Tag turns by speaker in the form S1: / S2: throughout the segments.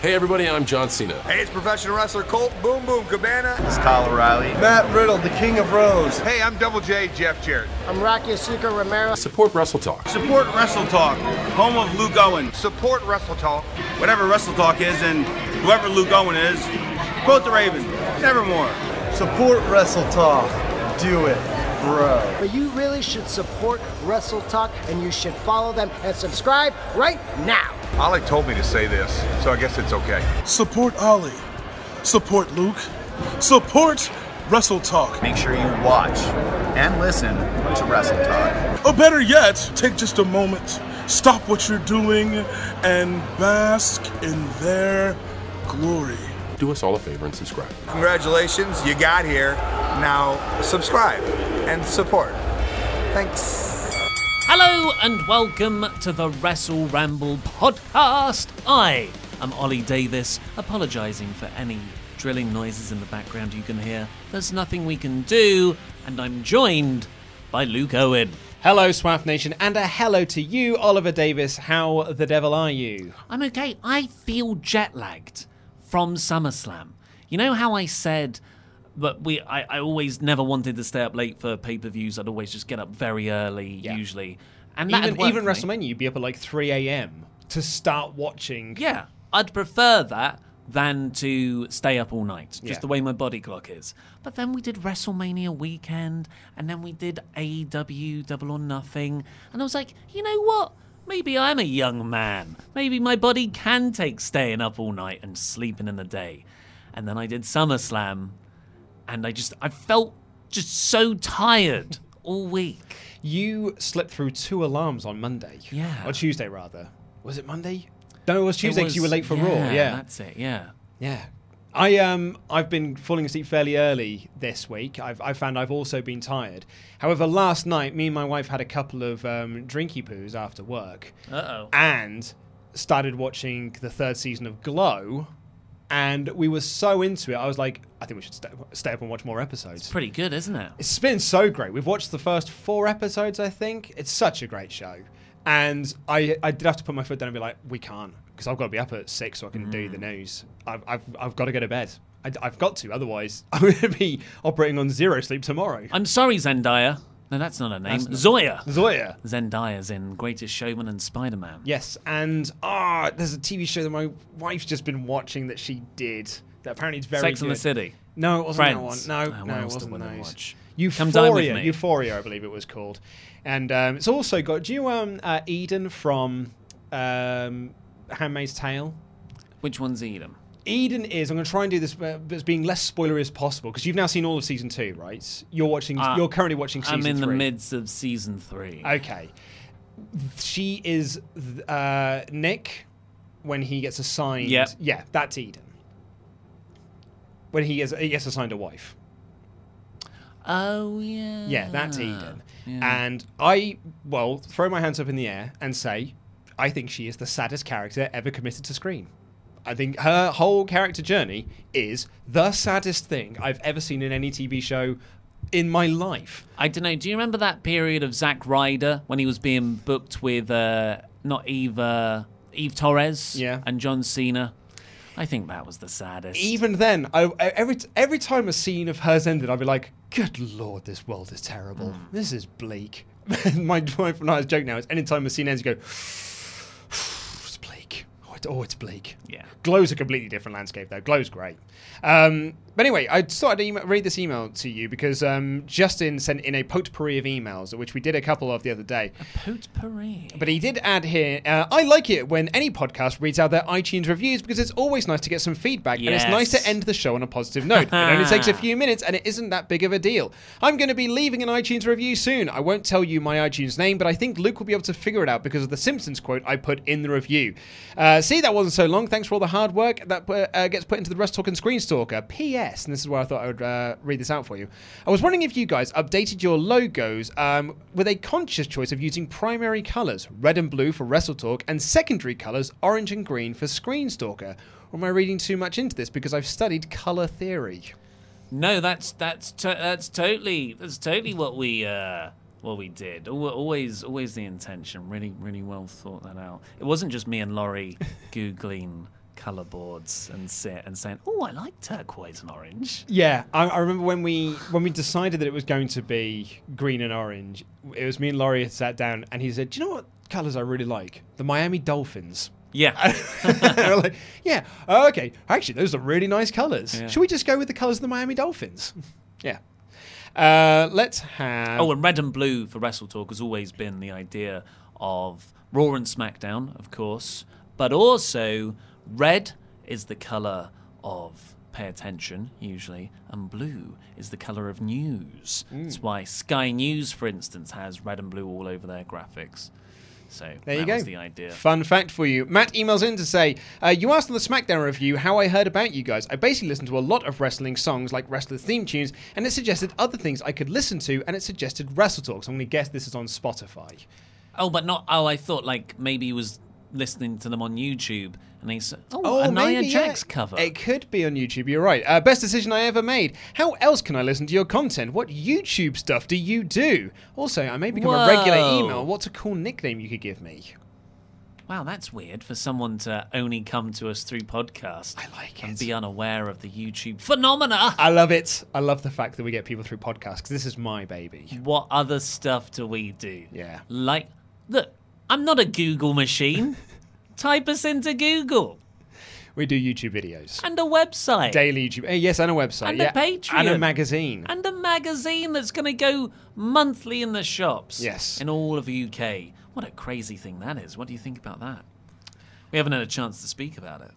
S1: Hey everybody, I'm John Cena.
S2: Hey, it's professional wrestler Colt Boom Boom Cabana.
S3: It's Kyle O'Reilly.
S4: Matt Riddle, the King of Bros.
S2: Hey, I'm Double J, Jeff Jarrett.
S5: I'm Rocky Azucar Romero.
S1: Support Wrestle Talk.
S3: Support Wrestle Talk, home of Lou Owen.
S2: Support Wrestle Talk.
S3: Whatever Wrestle Talk is, and whoever Lou Owen is, quote the Raven, nevermore.
S4: Support Wrestle Talk. Do it, bro.
S5: But you really should support Wrestle Talk and you should follow them and subscribe right now.
S2: Ollie told me to say this, so I guess it's okay.
S6: Support Ollie. Support Luke. Support Wrestle Talk.
S7: Make sure you watch and listen to Wrestle Talk.
S6: Or better yet, take just a moment, stop what you're doing, and bask in their glory.
S1: Do us all a favor and subscribe.
S2: Congratulations, you got here. Now subscribe and support. Thanks.
S8: Hello and welcome to the Wrestle Ramble podcast. I am Ollie Davis, apologising for any drilling noises in the background you can hear. There's nothing we can do, and I'm joined by Luke Owen.
S9: Hello, Swaff Nation, and a hello to you, Oliver Davis. How the devil are you?
S8: I'm okay. I feel jet lagged from SummerSlam. You know how I said but we I, I always never wanted to stay up late for pay per views. I'd always just get up very early,
S9: Yeah.
S8: usually. And
S9: Even, even. WrestleMania, you'd be up at like 3 a.m. to start watching.
S8: Yeah, I'd prefer that than to stay up all night, just
S9: Yeah.
S8: the way my body clock is. But then we did WrestleMania weekend, and then we did AEW Double or Nothing, and I was like, you know what? Maybe I'm a young man. Maybe my body can take staying up all night and sleeping in the day. And then I did SummerSlam, and I just I felt just so tired all week.
S9: You slept through two alarms on Monday.
S8: Yeah.
S9: Or Tuesday, rather. Was it Monday? No, it was Tuesday because you were late for Raw. Yeah.
S8: that's it. Yeah.
S9: Yeah. I um I've been falling asleep fairly early this week. I've I found I've also been tired. However, last night me and my wife had a couple of um, drinky poos after work
S8: Uh oh.
S9: and started watching the third season of Glow, and we were so into it. I was like, I think we should stay, stay up and watch more episodes.
S8: It's pretty good, isn't it?
S9: It's been so great. We've watched the first four episodes, I think. It's such a great show. And I, I did have to put my foot down and be like, we can't, because I've got to be up at six so I can do the news. I've, I've, I've got to go to bed. I, have got to, otherwise I'm going to be operating on zero sleep tomorrow.
S8: I'm sorry, Zendaya. No, that's not her name.
S9: Not-
S8: Zoya.
S9: Zoya.
S8: Zendaya's in Greatest Showman and Spider Man.
S9: Yes, and ah, there's a TV show that my wife's just been watching that she did. That apparently it's very
S8: Sex
S9: good.
S8: and the City.
S9: No, it wasn't
S8: Friends.
S9: that one.
S8: Oh,
S9: No,
S8: what
S9: no, it wasn't those.
S8: watch?
S9: Euphoria,
S8: Come dine with me.
S9: Euphoria, I believe it was called, and um, it's also got. Do you um uh, Eden from um, Handmaid's Tale?
S8: Which one's Eden?
S9: Eden is. I'm going to try and do this uh, as being less spoilery as possible because you've now seen all of season two, right? You're watching.
S8: Uh,
S9: you're currently watching season
S8: I'm in the
S9: three.
S8: midst of season three.
S9: Okay. She is uh, Nick when he gets assigned.
S8: Yep.
S9: Yeah, that's Eden. When he gets, he gets assigned a wife.
S8: Oh yeah.
S9: Yeah, that's Eden.
S8: Yeah.
S9: And I, well, throw my hands up in the air and say, I think she is the saddest character ever committed to screen. I think her whole character journey is the saddest thing I've ever seen in any TV show in my life.
S8: I don't know. Do you remember that period of Zack Ryder when he was being booked with uh, not Eve uh, Eve Torres
S9: Yeah.
S8: and John Cena? I think that was the saddest.
S9: Even then, I, every every time a scene of hers ended, I'd be like, "Good lord, this world is terrible.
S8: Hmm.
S9: This is bleak." My wife and I's joke now is anytime a scene ends, you go, "It's bleak. Oh, it's bleak."
S8: Yeah.
S9: Glow's a completely different landscape, though. Glow's great. Um, but anyway, I thought I'd email, read this email to you because um, Justin sent in a potpourri of emails, which we did a couple of the other day.
S8: Potpourri.
S9: But he did add here, uh, I like it when any podcast reads out their iTunes reviews because it's always nice to get some feedback and it's nice to end the show on a positive note. it only takes a few minutes and it isn't that big of a deal. I'm going to be leaving an iTunes review soon. I won't tell you my iTunes name, but I think Luke will be able to figure it out because of the Simpsons quote I put in the review. Uh, see, that wasn't so long. Thanks for all the hard work that uh, gets put into the Wrestle Talk and Screen Stalker. P.S. And this is where I thought I would uh, read this out for you. I was wondering if you guys updated your logos um, with a conscious choice of using primary colours, red and blue for Wrestle Talk, and secondary colours, orange and green for Screen Stalker. Or am I reading too much into this because I've studied colour theory?
S8: No, that's that's to- that's totally that's totally what we uh what we did. Always always the intention. Really really well thought that out. It wasn't just me and Laurie googling color boards and sit and saying, "Oh, I like turquoise and orange."
S9: Yeah, I, I remember when we when we decided that it was going to be green and orange. It was me and Laurie had sat down, and he said, "Do you know what colours I really like? The Miami Dolphins."
S8: Yeah.
S9: Like, yeah, oh, okay. Actually, those are really nice colours.
S8: Yeah.
S9: Should we just go with the colours of the Miami Dolphins? yeah. Uh, let's have.
S8: Oh, and red and blue for Wrestle Talk has always been the idea of Raw and SmackDown, of course, but also red is the color of pay attention, usually, and blue is the color of news.
S9: Mm.
S8: That's why Sky News, for instance, has red and blue all over their graphics. So
S9: There
S8: that
S9: you go.
S8: was the idea.
S9: Fun fact for you. Matt emails in to say, uh, You asked on the SmackDown review how I heard about you guys. I basically listened to a lot of wrestling songs like wrestler theme tunes, and it suggested other things I could listen to, and it suggested Wrestle Talk. So I'm going to guess this is on Spotify.
S8: Oh, but not. Oh, I thought like maybe it was listening to them on YouTube and he said, "Oh,
S9: Oh,
S8: a Nia
S9: maybe, yeah.
S8: Cover."
S9: It could be on YouTube. You're right. Uh, best decision I ever made. How else can I listen to your content? What YouTube stuff do you do? Also, I may become a regular email. What's a cool nickname you could give me?
S8: Wow, that's weird for someone to only come to us through podcast. I
S9: like it.
S8: and be unaware of the YouTube phenomena.
S9: I love it. I love the fact that we get people through podcasts because this is my baby.
S8: What other stuff do we do?
S9: Yeah.
S8: Like, look, I'm not a Google machine. Type us into Google
S9: We do YouTube videos.
S8: and a website
S9: Daily YouTube. eh, yes, and a website.
S8: and
S9: yeah.
S8: a Patreon
S9: And a magazine.
S8: and a magazine that's going to go monthly in the shops.
S9: Yes.
S8: in all of the UK. What a crazy thing that is. What do you think about that? We haven't had a chance to speak about it.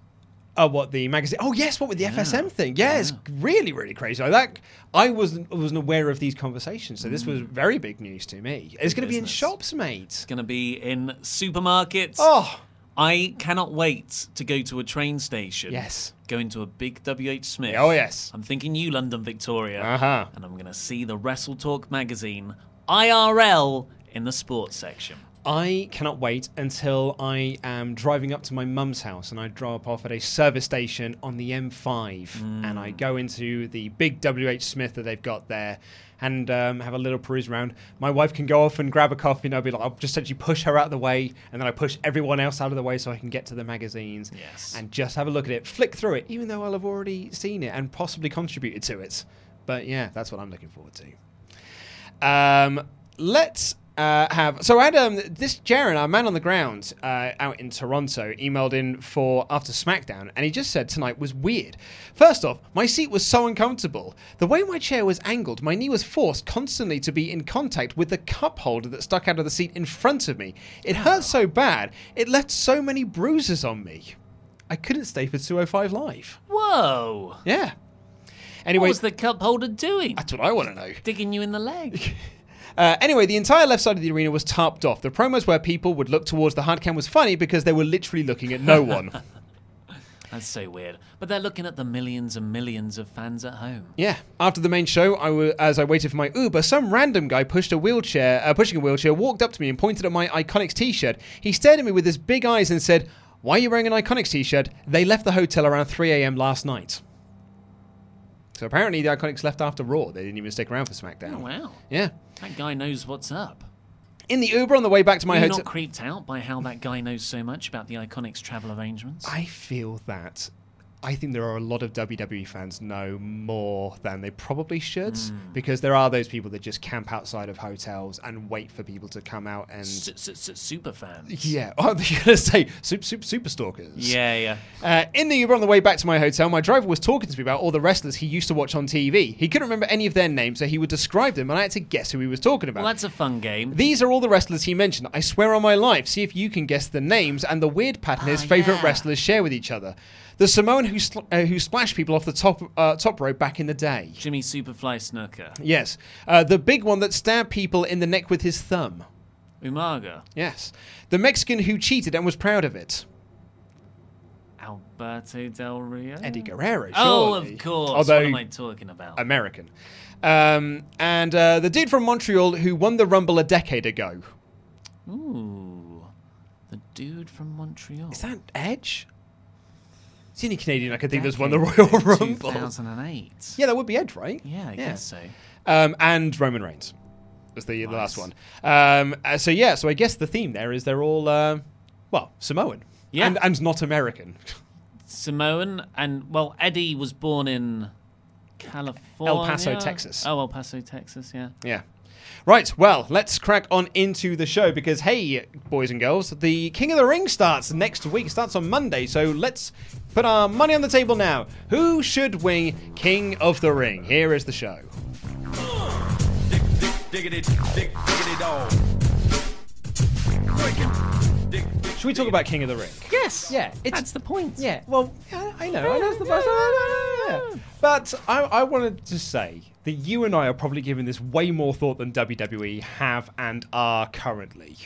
S9: Oh, what the magazine? Oh, yes. What with the FSM thing? Yeah, it's really, really crazy. Like that, I wasn't wasn't aware of these conversations, so this was very big news to me. It's going to be in shops, mate.
S8: It's going to be in supermarkets.
S9: Oh,
S8: I cannot wait to go to a train station.
S9: Yes.
S8: Go into a big WH Smith.
S9: Oh, yes.
S8: I'm thinking you, London, Victoria.
S9: Uh-huh.
S8: And I'm going to see the Wrestle Talk magazine IRL in the sports section.
S9: I cannot wait until I am driving up to my mum's house and I drop off at a service station on the M5 and I go into the big WH Smith that they've got there and um, have a little peruse around. My wife can go off and grab a coffee and I'll be like, I'll just essentially push her out of the way and then I push everyone else out of the way so I can get to the magazines
S8: Yes.
S9: and just have a look at it, flick through it, even though I'll have already seen it and possibly contributed to it. But yeah, that's what I'm looking forward to. Um, let's uh, have so I had um, this Jaron, our man on the ground uh, out in Toronto, emailed in for after SmackDown, and he just said tonight was weird. First off, my seat was so uncomfortable. The way my chair was angled, my knee was forced constantly to be in contact with the cup holder that stuck out of the seat in front of me. It hurt so bad, it left so many bruises on me. I couldn't stay for 205 live.
S8: Whoa.
S9: Yeah. Anyway,
S8: what was the cup holder doing?
S9: that's what I want to know.
S8: Digging you in the leg.
S9: Uh, anyway, the entire left side of the arena was tarped off. The promos where people would look towards the hard cam was funny because they were literally looking at no one.
S8: That's so weird. But they're looking at the millions and millions of fans at home.
S9: yeah. After the main show, I wa- as I waited for my Uber, some random guy pushed a wheelchair, uh, pushing a wheelchair, walked up to me and pointed at my Iconics T-shirt. He stared at me with his big eyes and said, "Why are you wearing an Iconics T-shirt? They left the hotel around 3 a.m. last night." So apparently, the Iconics left after Raw. They didn't even stick around for SmackDown.
S8: Oh, wow.
S9: Yeah.
S8: That guy knows what's up.
S9: In the Uber on the way back to my
S8: Are you
S9: hotel.
S8: not creeped out by how that guy knows so much about the Iconics travel arrangements?
S9: I feel that I think there are a lot of WWE fans know more than they probably should
S8: Hmm.
S9: because there are those people that just camp outside of hotels and wait for people to come out and.
S8: Super fans.
S9: Yeah, I was going to say super, super, super stalkers.
S8: Yeah, yeah.
S9: Uh, in the Uber on the way back to my hotel, my driver was talking to me about all the wrestlers he used to watch on TV. He couldn't remember any of their names, so he would describe them, and I had to guess who he was talking about.
S8: Well, that's a fun game.
S9: These are all the wrestlers he mentioned. I swear on my life. See if you can guess the names and the weird pattern his
S8: Ah,
S9: favorite
S8: yeah.
S9: wrestlers share with each other. The Samoan who sl- uh, who splashed people off the top uh, top rope back in the day.
S8: Jimmy Superfly Snuka.
S9: Yes, uh, the big one that stabbed people in the neck with his thumb.
S8: Umaga.
S9: Yes, the Mexican who cheated and was proud of it.
S8: Alberto Del Rio.
S9: Eddie Guerrero.
S8: Oh,
S9: surely.
S8: of course.
S9: Although
S8: what am I talking about?
S9: American. Um, and uh, the dude from Montreal who won the Rumble a decade ago.
S8: Ooh. The dude from Montreal.
S9: Is that Edge? It's the only Canadian I could think that's won the Royal Rumble.
S8: 2008.
S9: Yeah, that would be Edge, right?
S8: Yeah, I guess so.
S9: Um, and Roman Reigns was the, the last one. Um, uh, so yeah, so I guess the theme there is they're all uh, well Samoan,
S8: Yeah.
S9: and, and not American.
S8: Samoan, and well, Eddie was born in California.
S9: El Paso, Texas.
S8: Oh, El Paso, Texas. Yeah.
S9: Yeah. Right, well, let's crack on into the show because, hey, boys and girls, the King of the Ring starts next week, starts on Monday. So let's put our money on the table now. Who should win King of the Ring? Here is the show.
S10: Diggity, dig, diggity dog.
S9: Should we talk about King of the Ring?
S8: Yes.
S9: Yeah, it's,
S8: That's the point.
S9: Yeah, well, I, I know, I know it's the first yeah. But I, I wanted to say that you and I are probably giving this way more thought than WWE have and are currently.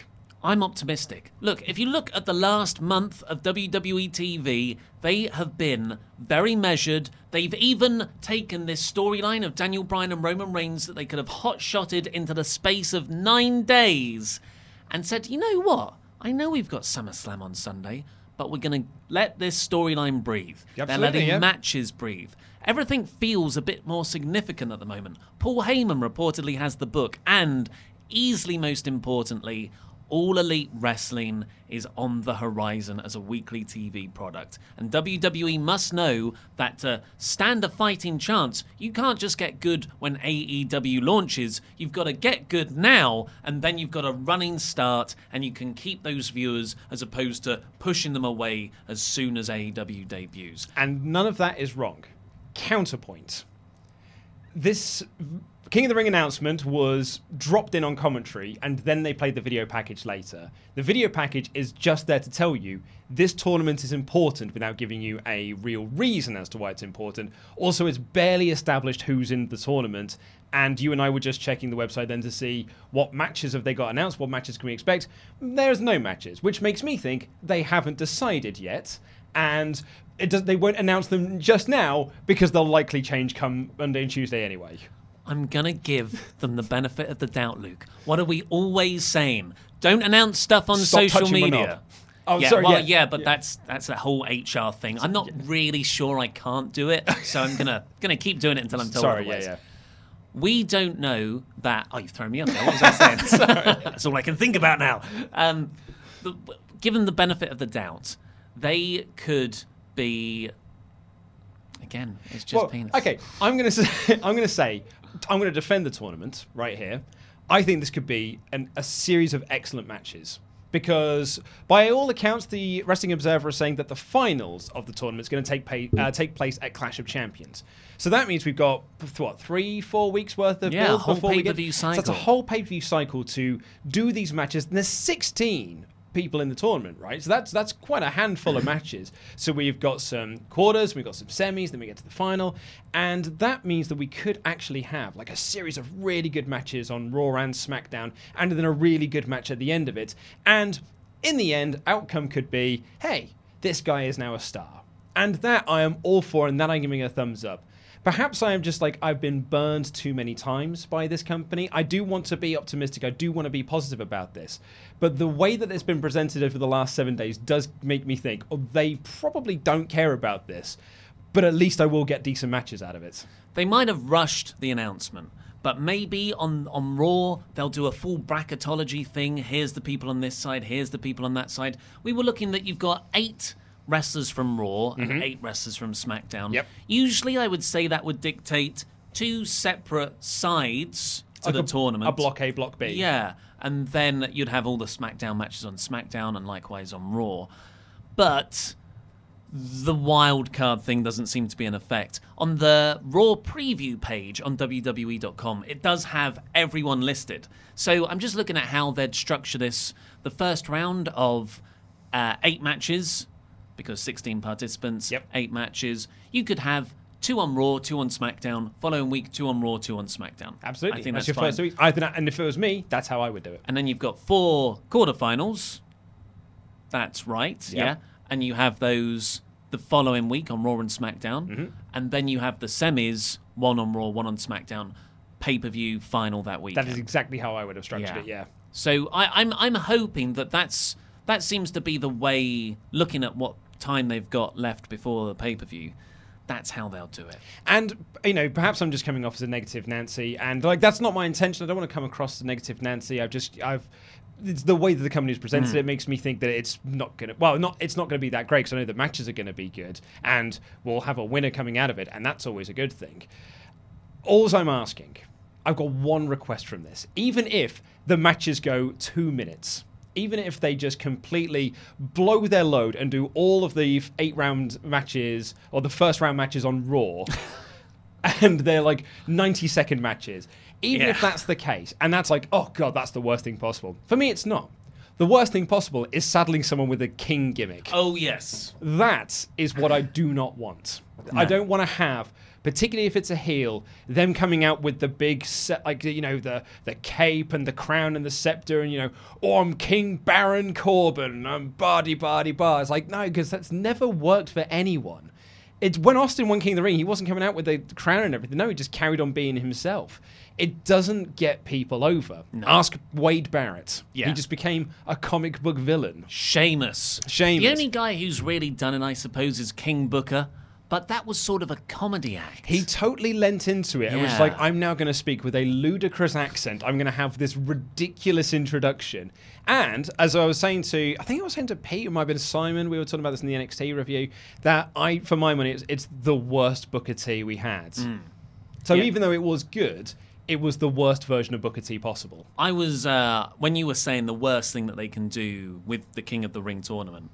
S8: I'm optimistic. Look, if you look at the last month of WWE TV, they have been very measured. They've even taken this storyline of Daniel Bryan and Roman Reigns that they could have hot shotted into the space of nine days and said, you know what? I know we've got SummerSlam on Sunday, but we're going to let this storyline breathe. They're letting
S9: yeah.
S8: matches breathe. Everything feels a bit more significant at the moment. Paul Heyman reportedly has the book, and easily most importantly, all Elite Wrestling is on the horizon as a weekly TV product. And WWE must know that to stand a fighting chance, you can't just get good when AEW launches. You've got to get good now, and then you've got a running start, and you can keep those viewers as opposed to pushing them away as soon as AEW debuts.
S9: And none of that is wrong. Counterpoint. This King of the Ring announcement was dropped in on commentary, and then they played the video package later. The video package is just there to tell you this tournament is important without giving you a real reason as to why it's important. Also, it's barely established who's in the tournament, and you and I were just checking the website then to see what matches have they got announced, what matches can we expect. There's no matches, which makes me think they haven't decided yet, and does, they won't announce them just now because they'll likely change come Monday and Tuesday anyway.
S8: I'm gonna give them the benefit of the doubt, Luke. What are we always saying? Don't announce stuff on
S9: Stop
S8: social media.
S9: Oh,
S8: yeah,
S9: sorry,
S8: well,
S9: yeah,
S8: yeah, but
S9: yeah.
S8: that's that's a whole HR thing. I'm not really sure I can't do it, so I'm gonna gonna keep doing it until I'm told
S9: Sorry, yeah,
S8: otherwise.
S9: yeah.
S8: We don't know that. Oh, you've thrown me off there. What was I saying? That's all I can think about now. Um, the, given the benefit of the doubt, they could be. Again, it's just
S9: Well,
S8: penis.
S9: okay, I'm gonna say, I'm gonna say I'm gonna defend the tournament right here. I think this could be an, a series of excellent matches because, by all accounts, the Wrestling Observer is saying that the finals of the tournament is going to take pay, uh, take place at Clash of Champions. So that means we've got what three, four weeks worth of
S8: Yeah,
S9: build
S8: whole
S9: before we get So that's a whole pay per view cycle to do these matches. And there's 16 people in the tournament, right? So that's that's quite a handful of matches. So we've got some quarters, we've got some semis, then we get to the final, and that means that we could actually have like a series of really good matches on Raw and SmackDown, and then a really good match at the end of it. And in the end, outcome could be, hey, this guy is now a star, and that I am all for, and that I'm giving a thumbs up. Perhaps I am just like I've been burned too many times by this company. I do want to be optimistic. I do want to be positive about this. But the way that it's been presented over the last seven days does make me think, oh, they probably don't care about this. But at least I will get decent matches out of it.
S8: They might have rushed the announcement, but maybe on, on Raw they'll do a full bracketology thing. Here's the people on this side, here's the people on that side. We were looking that you've got eight wrestlers from Raw and
S9: Mhm.
S8: eight wrestlers from SmackDown.
S9: Yep.
S8: Usually, I would say that would dictate two separate sides to
S9: Like
S8: the
S9: a-
S8: tournament.
S9: a block A, block B.
S8: Yeah, and then you'd have all the SmackDown matches on SmackDown and likewise on Raw. But the wild card thing doesn't seem to be in effect. On the Raw preview page on WWE.com, it does have everyone listed. So I'm just looking at how they'd structure this. The first round of uh, eight matches, because 16 participants, eight matches. You could have two on Raw, two on SmackDown. Following week, two on Raw, two on SmackDown.
S9: Absolutely.
S8: I think
S9: that's,
S8: that's,
S9: your first week. I think, and if it was me, that's how I would do it.
S8: And then you've got four quarterfinals. That's right.
S9: Yeah.
S8: Yeah. And you have those the following week on Raw and SmackDown.
S9: Mm-hmm.
S8: And then you have the semis, one on Raw, one on SmackDown, pay per view final that week.
S9: That is exactly how I would have structured it. Yeah.
S8: So I, I'm I'm hoping that that's that seems to be the way. Looking at what time they've got left before the pay per view, that's how they'll do it.
S9: And you know, perhaps I'm just coming off as a negative Nancy, and like that's not my intention. I don't want to come across as a negative Nancy. I've just I've it's the way that the company's presented
S8: Mm.
S9: it makes me think that it's not gonna well not it's not gonna be that great because I know the matches are gonna be good and we'll have a winner coming out of it, and that's always a good thing. All I'm asking, I've got one request from this. Even if the matches go two minutes, even if they just completely blow their load and do all of the eight round matches or the first round matches on Raw, and they're like 90 second matches, even if that's the case, and that's like, oh god, that's the worst thing possible. For me, it's not. The worst thing possible is saddling someone with a king gimmick.
S8: Oh yes.
S9: That is what I do not want. I don't want to have, particularly if it's a heel, them coming out with the big set, like you know, the the cape and the crown and the scepter, and you know, oh, I'm King Baron Corbin, I'm Bardy Bardy Bar. It's like no, because that's never worked for anyone. It's when Austin won King of the Ring, he wasn't coming out with the crown and everything. No, he just carried on being himself. It doesn't get people over. Ask Wade Barrett.
S8: Yeah.
S9: He just became a comic book villain.
S8: Sheamus.
S9: Sheamus.
S8: The only guy who's really done it, I suppose, is King Booker. But that was sort of a comedy act.
S9: He totally lent into it and was like, I'm now going to speak with a ludicrous accent. I'm going to have this ridiculous introduction. And as I was saying to, I think I was saying to Pete, it might have been Simon, we were talking about this in the NXT review, that I, for my money, it's, it's the worst Booker T we had.
S8: Mm.
S9: So
S8: Yeah.
S9: even though it was good, it was the worst version of Booker T possible.
S8: I was uh, when you were saying the worst thing that they can do with the King of the Ring tournament.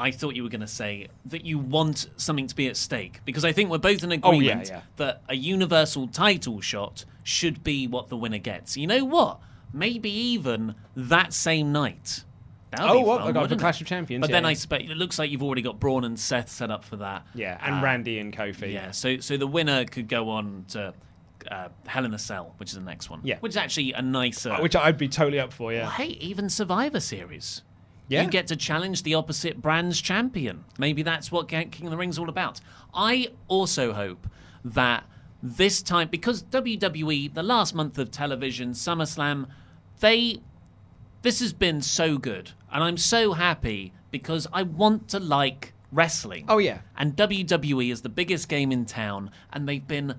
S8: I thought you were going to say that you want something to be at stake because I think we're both in
S9: Oh, yeah,
S8: agreement
S9: yeah.
S8: that a universal title shot should be what the winner gets. You know what? Maybe even that same night. That would
S9: Oh, what?
S8: fun,
S9: oh, for Clash of Champions,
S8: But then. I expect it looks like you've already got Braun and Seth set up for that.
S9: Yeah, and
S8: Uh,
S9: Randy and Kofi.
S8: Yeah, so so the winner could go on to uh, Hell in a Cell, which is the next one.
S9: Yeah.
S8: which is actually a nicer.
S9: Which I'd be totally up for, yeah.
S8: Well, hey, even Survivor Series.
S9: Yeah.
S8: You get to challenge the opposite brand's champion. Maybe that's what King of the Ring's all about. I also hope that this time, because WWE, the last month of television, SummerSlam, they. This has been so good. And I'm so happy because I want to like wrestling.
S9: Oh, yeah.
S8: And WWE is the biggest game in town, and they've been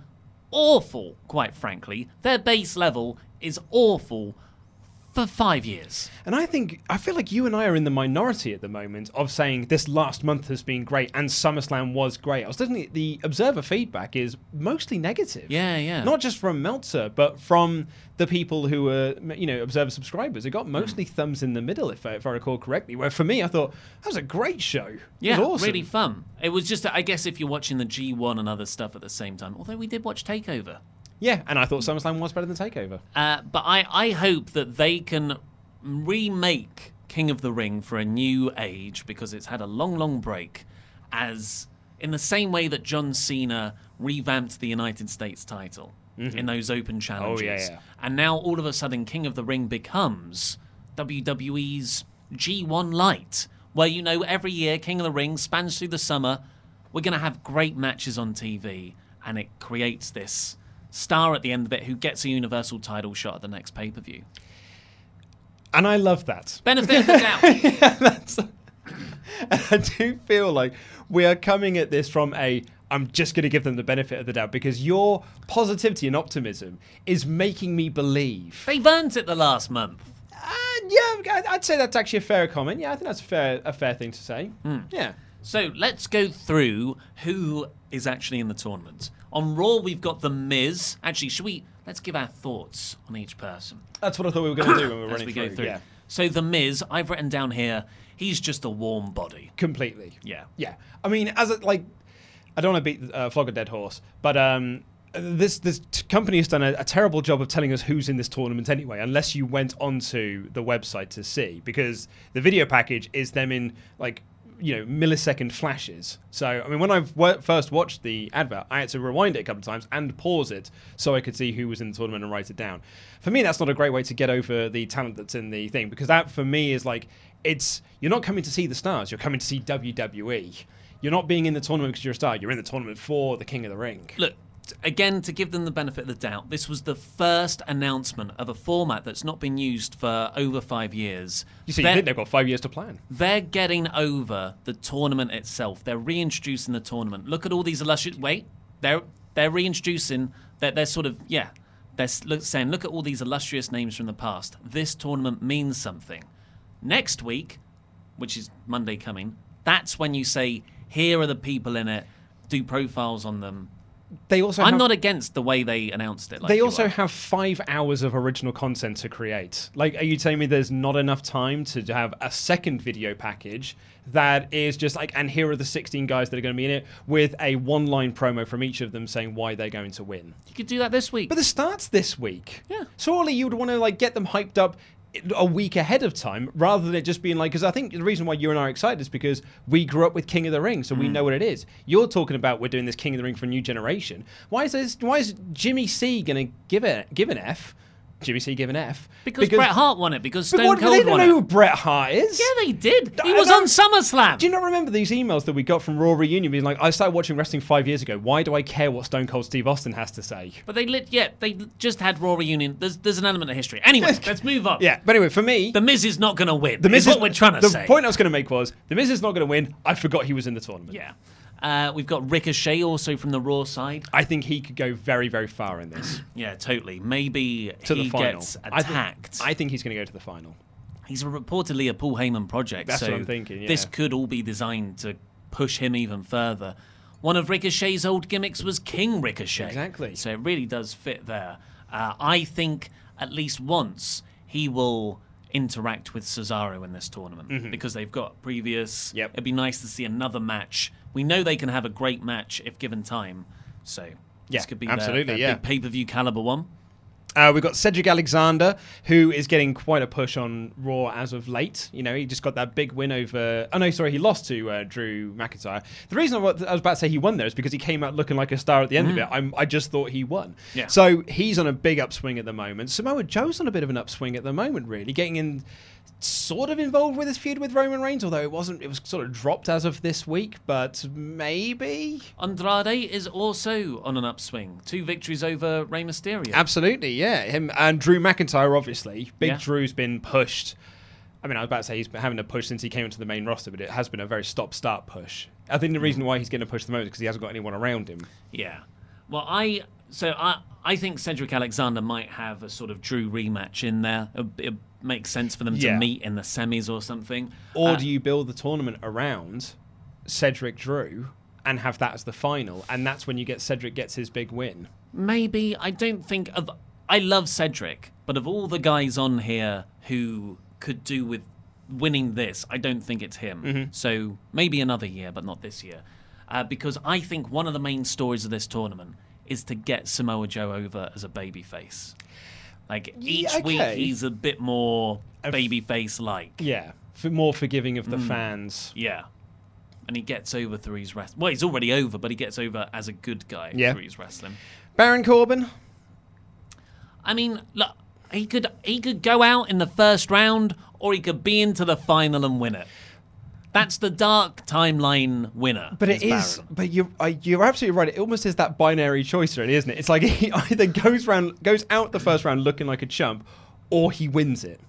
S8: awful, quite frankly. Their base level is awful for five years.
S9: And I think I feel like you and I are in the minority at the moment of saying this last month has been great and SummerSlam was great. I was looking at the observer feedback is mostly negative.
S8: Yeah, yeah.
S9: Not just from Meltzer, but from the people who were you know observer subscribers. It got
S8: Hmm.
S9: mostly thumbs in the middle, if I, if I recall correctly. Where for me, I thought that was a great show. It
S8: Yeah,
S9: was awesome.
S8: really fun. It was just, I guess, if you're watching the G1 and other stuff at the same time, although we did watch Takeover.
S9: Yeah, and I thought SummerSlam was better than Takeover.
S8: Uh, but I, I hope that they can remake King of the Ring for a new age because it's had a long, long break. As in the same way that John Cena revamped the United States title
S9: Mhm.
S8: in those open challenges.
S9: yeah.
S8: And now all of a sudden, King of the Ring becomes WWE's G1 Light, where you know every year King of the Ring spans through the summer. We're going to have great matches on TV, and it creates this star at the end of it who gets a universal title shot at the next pay per view.
S9: And I love that.
S8: Benefit of the doubt.
S9: yeah, that's, I do feel like we are coming at this from a I'm just going to give them the benefit of the doubt because your positivity and optimism is making me believe.
S8: They've earned it the last month.
S9: Uh, yeah, I'd say that's actually a fair comment. Yeah, I think that's a fair a fair thing to say.
S8: Hmm.
S9: Yeah.
S8: So let's go through who is actually in the tournament. On Raw, we've got The Miz. Actually, should we? Let's give our thoughts on each person.
S9: That's what I thought we were going to do when we were running
S8: we
S9: through.
S8: go through.
S9: Yeah,
S8: So The Miz, I've written down here, he's just a warm body.
S9: completely.
S8: Yeah.
S9: Yeah, I mean, as a, like, I don't want to beat uh, flog a dead horse, but um, this this t- company has done a, a terrible job of telling us who's in this tournament anyway, unless you went onto the website to see, because the video package is them in like you know millisecond flashes. So I mean, when I w- first watched the advert, I had to rewind it a couple of times and pause it so I could see who was in the tournament and write it down. For me, that's not a great way to get over the talent that's in the thing because that for me is like it's you're not coming to see the stars, you're coming to see WWE. You're not being in the tournament because you're a star. You're in the tournament for the King of the Ring.
S8: Look, again, to give them the benefit of the doubt, this was the first announcement of a format that's not been used for over five years.
S9: You see, you
S8: They're-
S9: think they've got five years to plan.
S8: They're getting over the tournament itself. They're reintroducing the tournament. Look at all these illustrious. Wait, they're they're reintroducing. They're, they're sort of yeah. They're look, saying, look at all these illustrious names from the past. This tournament means something. Next week, which is Monday coming, that's when you say, here are the people in it. Do profiles on them.
S9: They also
S8: I'm
S9: have-
S8: not against the way they announced it. Like
S9: they also
S8: are.
S9: have five hours of original content to create. Like, are you telling me there's not enough time to have a second video package that is just like, and here are the 16 guys that are going to be in it with a one line promo from each of them saying why they're going to win?
S8: You could do that this week.
S9: But the start's this week.
S8: Yeah.
S9: Surely you would want to like get them hyped up a week ahead of time rather than it just being like because I think the reason why you and I are excited is because we grew up with King of the Ring, so we
S8: Mm.
S9: know what it is. You're talking about we're doing this King of the Ring for a new generation. Why is this? Why is Jimmy C gonna give it give an F? Jimmy C give an F
S8: because, Bret Hart won it. Because Stone
S9: what-
S8: Cold
S9: they don't
S8: won
S9: know
S8: it.
S9: who Bret Hart is.
S8: Yeah, they did. He
S9: I
S8: was on SummerSlam.
S9: Do you not remember these emails that we got from Raw Reunion being like, I started watching wrestling five years ago. Why do I care what Stone Cold Steve Austin has to say?
S8: But they lit. Yeah, they just had Raw reunion. There's there's an element of history. Anyway, let's move on.
S9: Yeah, but anyway, for me,
S8: the Miz is not going to win.
S9: The Miz
S8: is what we're trying to
S9: the
S8: say.
S9: The point I was going to make was the Miz is not going to win. I forgot he was in the tournament.
S8: Yeah. Uh, we've got Ricochet also from the Raw side.
S9: I think he could go very, very far in this
S8: Yeah, totally. Maybe
S9: to
S8: he
S9: the final.
S8: gets
S9: I think-
S8: attacked.
S9: I think, he's going to go to the final.
S8: He's reportedly a Paul Heyman project.
S9: That's
S8: so
S9: what I'm thinking,
S8: This could all be designed to push him even further. One of Ricochet's old gimmicks was King Ricochet.
S9: Exactly.
S8: So it really does fit there. Uh, I think at least once he will interact with Cesaro in this tournament
S9: Mhm.
S8: because they've got previous.
S9: Yep.
S8: It'd be nice to see another match. We know they can have a great match if given time. So
S9: Yeah,
S8: this could be
S9: absolutely,
S8: their,
S9: yeah.
S8: big pay per view caliber one.
S9: Uh, we've got Cedric Alexander, who is getting quite a push on Raw as of late. You know, he just got that big win over. Oh no, sorry, he lost to uh, Drew McIntyre. The reason I was about to say he won there is because he came out looking like a star at the end of
S8: Mhm.
S9: it. I'm, I just thought he won.
S8: Yeah.
S9: So he's on a big upswing at the moment. Samoa Joe's on a bit of an upswing at the moment, really, getting in. Sort of involved with his feud with Roman Reigns, although it wasn't. It was sort of dropped as of this week, but maybe.
S8: Andrade is also on an upswing. Two victories over Rey Mysterio.
S9: Absolutely, yeah. Him and Drew McIntyre, obviously. Big
S8: Yeah.
S9: Drew's been pushed. I mean, I was about to say he's been having a push since he came into the main roster, but it has been a very stop-start push. I think the
S8: Mm.
S9: reason why he's getting a push the most is because he hasn't got anyone around him.
S8: Yeah. Well, I so I I think Cedric Alexander might have a sort of Drew rematch in there. It, makes sense for them
S9: Yeah.
S8: to meet in the semis or something.
S9: Or
S8: Uh,
S9: do you build the tournament around Cedric Drew and have that as the final, and that's when you get Cedric gets his big win?
S8: maybe I don't think of. I love Cedric, but of all the guys on here who could do with winning this, I don't think it's him.
S9: Mhm.
S8: So maybe another year, but not this year, uh, because I think one of the main stories of this tournament is to get Samoa Joe over as a babyface. Like each
S9: Yeah,
S8: week, he's a bit more babyface like.
S9: Yeah, for more forgiving of the
S8: Mm.
S9: fans.
S8: Yeah. And he gets over through his wrestling. Well, he's already over, but he gets over as a good guy
S9: Yeah.
S8: through his wrestling.
S9: Baron Corbin.
S8: I mean, look, he could he could go out in the first round, or he could be into the final and win it. That's the dark timeline winner.
S9: But it is.
S8: Baron.
S9: But you're uh, you're absolutely right. It almost is that binary choice, really, isn't it? It's like he either goes round, goes out the first round looking like a chump, or he wins it.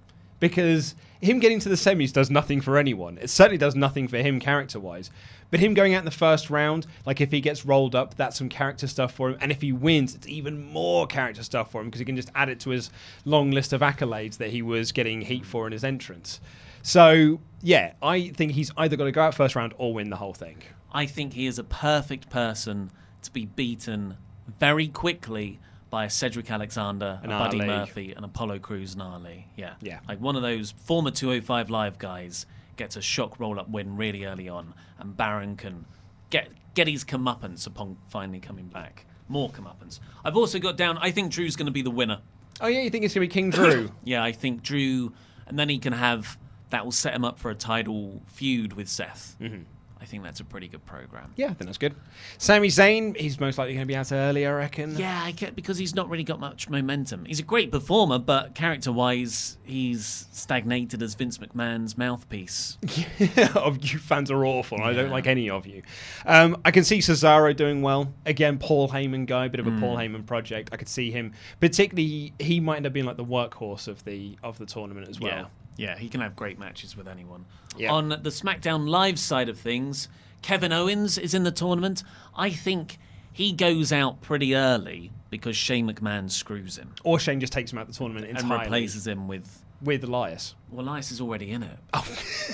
S9: Because him getting to the semis does nothing for anyone. It certainly does nothing for him character wise. But him going out in the first round, like if he gets rolled up, that's some character stuff for him. And if he wins, it's even more character stuff for him because he can just add it to his long list of accolades that he was getting heat for in his entrance. So yeah, I think he's either got to go out first round or win the whole thing.
S8: I think he is a perfect person to be beaten very quickly by a Cedric Alexander,
S9: An
S8: a Buddy Murphy, and Apollo Crews and Ali. Yeah.
S9: Yeah.
S8: Like one of those former 205 Live guys gets a shock roll up win really early on, and Baron can get, get his comeuppance upon finally coming back. More comeuppance. I've also got down, I think Drew's going to be the winner.
S9: Oh yeah, you think it's gonna be King Drew?
S8: Yeah, I think Drew, and then he can have that will set him up for a title feud with Seth.
S9: Mhm.
S8: I think that's a pretty good program.
S9: yeah, I think that's good. Sami Zayn, he's most likely going to be out early, I reckon.
S8: Yeah, I get because he's not really got much momentum. He's a great performer, but character-wise, he's stagnated as Vince McMahon's mouthpiece.
S9: of you fans are awful. I don't like any of you. Um, I can see Cesaro doing well. Again, Paul Heyman guy, bit of a
S8: Mm.
S9: Paul Heyman project. I could see him, particularly he might end up being like the workhorse of the of the tournament as well.
S8: Yeah, yeah, he can have great matches with anyone.
S9: Yeah.
S8: On the SmackDown Live side of things, Kevin Owens is in the tournament. I think he goes out pretty early because Shane McMahon screws him
S9: Or Shane just takes him out the tournament
S8: and replaces him with.
S9: with Elias.
S8: Well, Elias is already in it. Oh.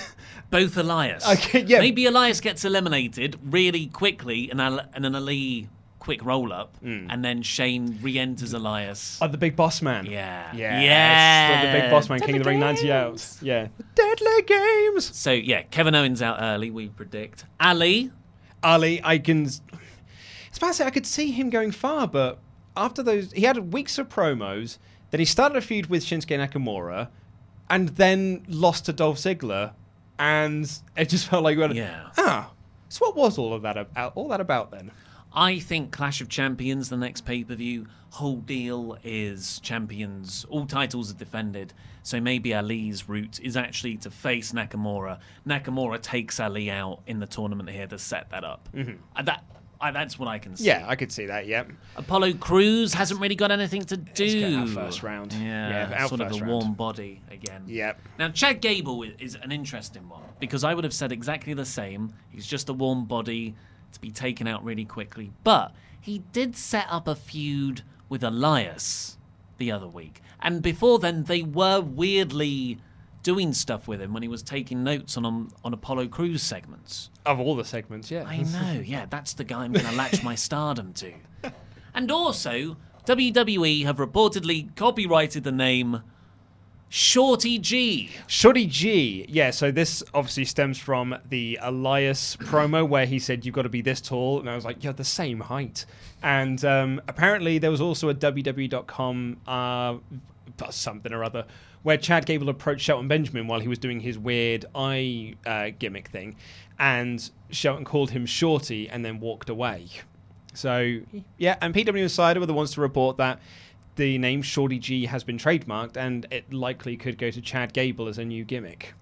S8: Both Elias.
S9: Okay, yeah.
S8: Maybe Elias gets eliminated really quickly and, Al- and an Ali quick roll up, and then Shane re enters Elias.
S9: Oh, the big boss man.
S8: Yeah.
S9: Yeah.
S8: Yeah.
S9: The big boss man, King of the Ring 90 out. Yeah. Deadly games.
S8: So, yeah, Kevin Owens out early, we predict. Ali.
S9: Ali, I can. It's about to say I could see him going far, but after those, he had weeks of promos. Then he started a feud with Shinsuke Nakamura, and then lost to Dolph Ziggler, and it just felt like we went,
S8: Yeah.
S9: ah. So what was all of that about? All that about then?
S8: I think Clash of Champions, the next pay per view, whole deal is champions, all titles are defended. So maybe Ali's route is actually to face Nakamura. Nakamura takes Ali out in the tournament here to set that up.
S9: Mhm.
S8: That, I, that's what I can see.
S9: Yeah, I could see that. Yeah.
S8: Apollo Crews hasn't really got anything to do.
S9: first round.
S8: Yeah,
S9: Yeah,
S8: sort of a
S9: round.
S8: warm body again.
S9: Yep.
S8: Now, Chad Gable is an interesting one because I would have said exactly the same. He's just a warm body to be taken out really quickly. But he did set up a feud with Elias the other week. And before then, they were weirdly doing stuff with him when he was taking notes on um, on Apollo Crews segments.
S9: Of all the segments, yeah.
S8: I know, yeah, that's the guy I'm going to latch my stardom to. And also, WWE have reportedly copyrighted the name Shorty G.
S9: Shorty G. Yeah, so this obviously stems from the Elias promo where he said, You've got to be this tall. And I was like, You're the same height. And um, apparently there was also a WWE.com uh, something or other where Chad Gable approached Shelton Benjamin while he was doing his weird eye uh, gimmick thing. And Shelton called him Shorty and then walked away. So, yeah, and PW Insider were the ones to report that the name Shorty G has been trademarked and it likely could go to Chad Gable as a new gimmick.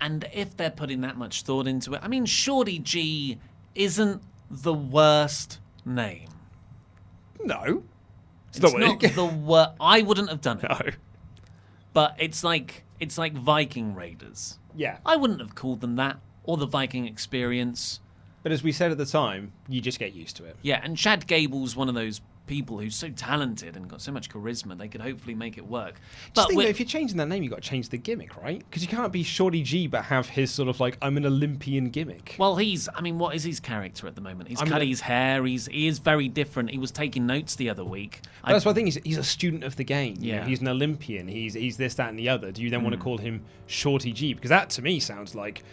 S8: And if they're putting that much thought into it, I mean, Shorty G isn't the worst name.
S9: No.
S8: It's,
S9: not
S8: not the worst. I wouldn't have done it.
S9: No.
S8: But it's like it's like Viking Raiders.
S9: Yeah.
S8: I wouldn't have called them that or the Viking Experience.
S9: But as we said at the time, you just get used to it.
S8: Yeah, and Chad Gable's one of those people who's so talented and got so much charisma. They could hopefully make it work.
S9: Just
S8: But
S9: think though, if you're changing that name, you've got to change the gimmick, right? Because you can't be Shorty G but have his sort of like, I'm an Olympian gimmick.
S8: Well, he's. I mean, what is his character at the moment? He's
S9: I
S8: cut
S9: like-
S8: his hair. He's he is very different. He was taking notes the other week.
S9: But that's what I think. He's, he's a student of the game. you know,
S8: Yeah.
S9: he's an Olympian. He's he's this, that, and the other. Do you then want to
S8: Mm.
S9: call him Shorty G? Because that to me sounds like,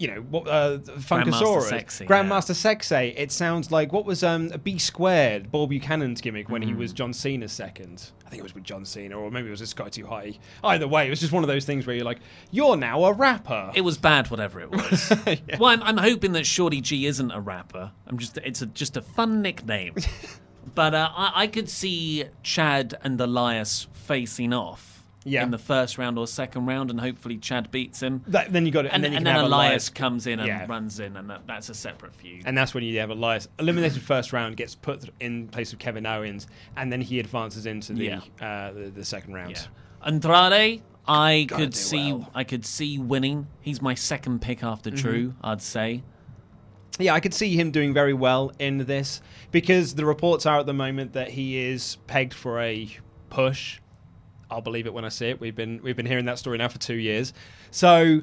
S9: you know, what uh, Funkasaurus,
S8: Sexy,
S9: Grandmaster Sexay. It sounds like what was um B squared, Bob Buchanan's gimmick when he
S8: Mm.
S9: was John Cena's second. I think it was with John Cena, or maybe it was this guy too high. Either way, it was just one of those things where you're like, you're now a rapper.
S8: It was bad, whatever it was. Well, I'm, I'm hoping that Shorty G isn't a rapper. I'm just. It's a, just a fun nickname. but uh, I, I could see Chad and Elias facing off.
S9: Yeah.
S8: In the first round or second round, and hopefully Chad beats him.
S9: That- then you got it,
S8: and,
S9: and then you
S8: and
S9: can
S8: then
S9: have
S8: Elias,
S9: Elias-
S8: comes in and
S9: Yeah.
S8: runs in, and that, that's a separate feud.
S9: And that's when you have Elias eliminated first round, gets put in place of Kevin Owens, and then he advances into the
S8: Yeah.
S9: uh, the, the second round.
S8: Andrade, I
S9: Gotta
S8: could see
S9: well.
S8: I could see winning. He's my second pick after
S9: Mhm.
S8: Drew, I'd say.
S9: Yeah, I could see him doing very well in this because the reports are at the moment that he is pegged for a push. I'll believe it when I see it. We've been we've been hearing that story now for two years. So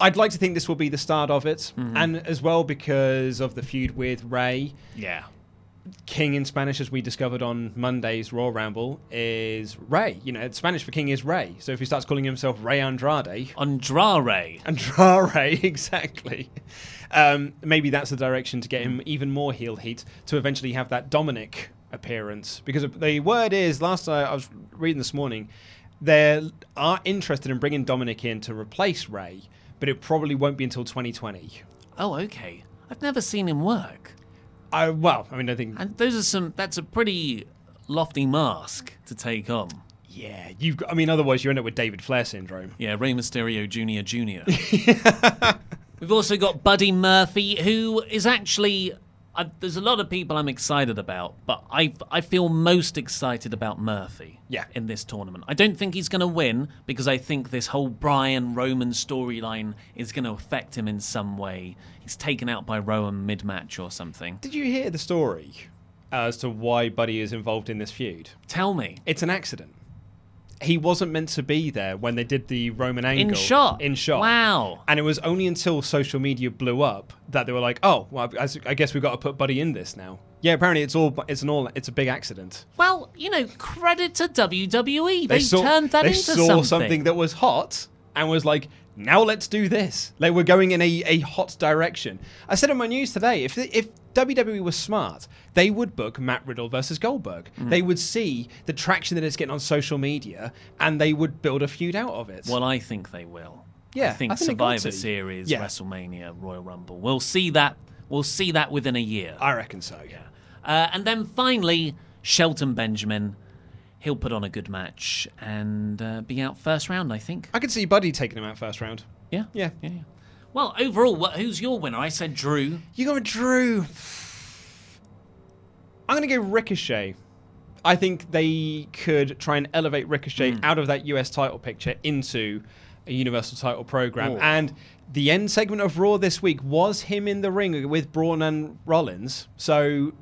S9: I'd like to think this will be the start of it,
S8: Mhm.
S9: and as well because of the feud with Rey.
S8: Yeah.
S9: King in Spanish, as we discovered on Monday's Raw Ramble, is Rey. You know, Spanish for king is Rey. So if he starts calling himself Rey Andrade,
S8: Andrade,
S9: Andrade, exactly. Um, maybe that's the direction to get him even more heel heat to eventually have that Dominic appearance. Because the word is, last I, I was reading this morning, they are interested in bringing Dominic in to replace Rey, but it probably won't be until 2020.
S8: Oh, okay. I've never seen him work.
S9: I well, I mean, I think
S8: And those are some. That's a pretty lofty mask to take on.
S9: Yeah, you've got. I mean, otherwise you end up with David Flair syndrome.
S8: Yeah, Rey Mysterio Jr. Jr. We've also got Buddy Murphy, who is actually. I, there's a lot of people I'm excited about, but I I feel most excited about Murphy.
S9: Yeah.
S8: In this tournament, I don't think he's going to win because I think this whole Bryan Roman storyline is going to affect him in some way. He's taken out by Rowan mid match or something.
S9: Did you hear the story as to why Buddy is involved in this feud?
S8: Tell me.
S9: It's an accident. He wasn't meant to be there when they did the Roman angle In
S8: shot?
S9: In shot.
S8: Wow.
S9: And it was only until social media blew up that they were like, "Oh, well, I guess we've got to put Buddy in this now." Yeah, apparently it's all it's an all it's a big accident.
S8: Well, you know, credit to WWE. They,
S9: saw,
S8: turned that
S9: they
S8: into
S9: saw
S8: something.
S9: that was hot and was like, now let's do this. Like we're going in a, a hot direction. I said in my news today, if if WWE was smart, they would book Matt Riddle versus Goldberg.
S8: Mm.
S9: They would see the traction that it's getting on social media, and they would build a feud out of it.
S8: Well, I think they will.
S9: Yeah,
S8: I think
S9: I think
S8: Survivor. Series,
S9: Yeah.
S8: WrestleMania, Royal Rumble. We'll see that. We'll see that within a year.
S9: I reckon so.
S8: Yeah. Uh, and then finally, Shelton Benjamin. He'll put on a good match and uh, be out first round, I think.
S9: I could see Buddy taking him out first round.
S8: Yeah.
S9: Yeah.
S8: Yeah. yeah. Well, overall, what, who's your winner? I said Drew.
S9: You got Drew. I'm going to go Ricochet. I think they could try and elevate Ricochet hmm. out of that US title picture into a Universal title program.
S8: Oh.
S9: And the end segment of Raw this week was him in the ring with Braun and Rollins. So,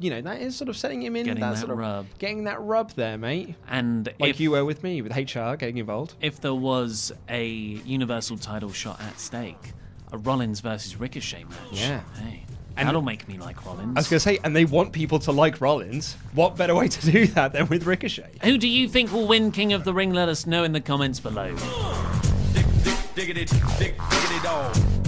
S9: you know, that is sort of setting him in
S8: Getting
S9: that,
S8: that
S9: sort of
S8: rub.
S9: getting that rub there, mate.
S8: And
S9: Like
S8: if,
S9: you were with me with HR getting involved.
S8: if there was a Universal title shot at stake, a Rollins versus Ricochet match.
S9: Yeah.
S8: Hey.
S9: And-
S8: that'll make me like Rollins.
S9: I was going to say, and they want people to like Rollins. What better way to do that than with Ricochet?
S8: Who do you think will win King of the Ring? Let us know in the comments below.
S10: Diggity, dig, diggity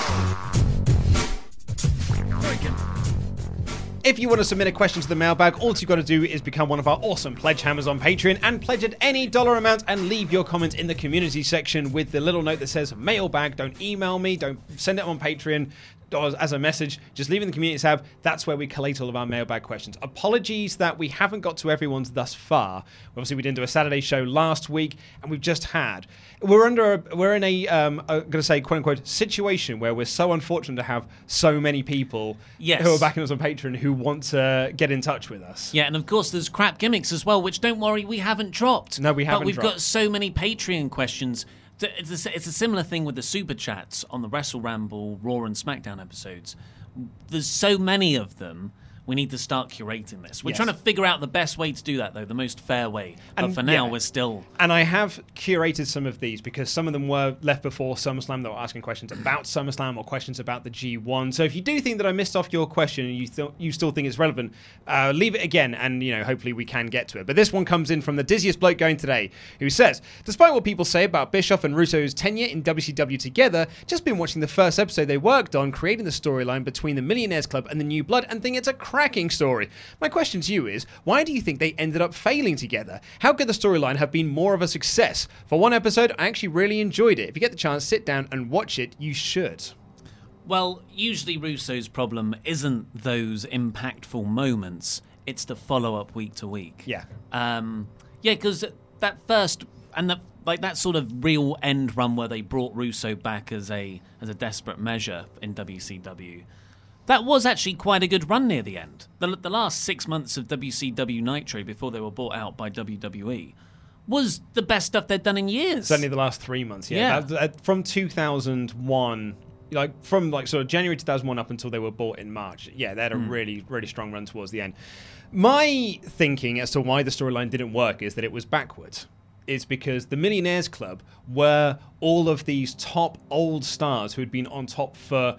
S9: If you want to submit a question to the mailbag, all you've got to do is become one of our awesome pledge hammers on Patreon and pledge at any dollar amount and leave your comment in the community section with the little note that says mailbag. Don't email me, don't send it on Patreon as a message, just leave in the community tab. That's where we collate all of our mailbag questions. Apologies that we haven't got to everyone's thus far. Obviously, we didn't do a Saturday show last week, and we've just had. We're under. A, we're in a. Um, I'm going to say quote unquote situation where we're so unfortunate to have so many people
S8: Yes.
S9: who are backing us on Patreon who want to get in touch with us.
S8: Yeah, and of course there's crap gimmicks as well, which don't worry, we haven't dropped.
S9: No, we haven't
S8: But we've
S9: dropped.
S8: got so many Patreon questions. It's a, it's a similar thing with the super chats on the Wrestle Ramble, Raw, and SmackDown episodes. There's so many of them. We need to start curating this. We're
S9: Yes.
S8: trying to figure out the best way to do that, though, the most fair way. But
S9: And,
S8: for now,
S9: yeah.
S8: we're still
S9: And I have curated some of these because some of them were left before SummerSlam that were asking questions about SummerSlam or questions about the G1. So if you do think that I missed off your question and you th- you still think it's relevant, uh, leave it again and you know hopefully we can get to it. But this one comes in from the dizziest bloke going today, who says, despite what people say about Bischoff and Russo's tenure in WCW together, just been watching the first episode they worked on, creating the storyline between the Millionaires Club and the New Blood, and think it's a cracking story. My question to you is, why do you think they ended up failing together? How could the storyline have been more of a success? For one episode, I actually really enjoyed it. If you get the chance, sit down and watch it. You should.
S8: Well, usually Russo's problem isn't those impactful moments; it's the follow-up week to week.
S9: Yeah.
S8: Um, yeah, because that first and that like that sort of real end run where they brought Russo back as a as a desperate measure in WCW. That was actually quite a good run near the end. The, the last six months of WCW Nitro before they were bought out by WWE was the best stuff they'd done in years.
S9: Certainly the last three months. Yeah.
S8: Yeah.
S9: That- that- from 2001, like from like sort of January 2001 up until they were bought in March. Yeah, they had a
S8: Mm.
S9: really, really strong run towards the end. My thinking as to why the storyline didn't work is that it was backwards. It's because the Millionaires Club were all of these top old stars who had been on top for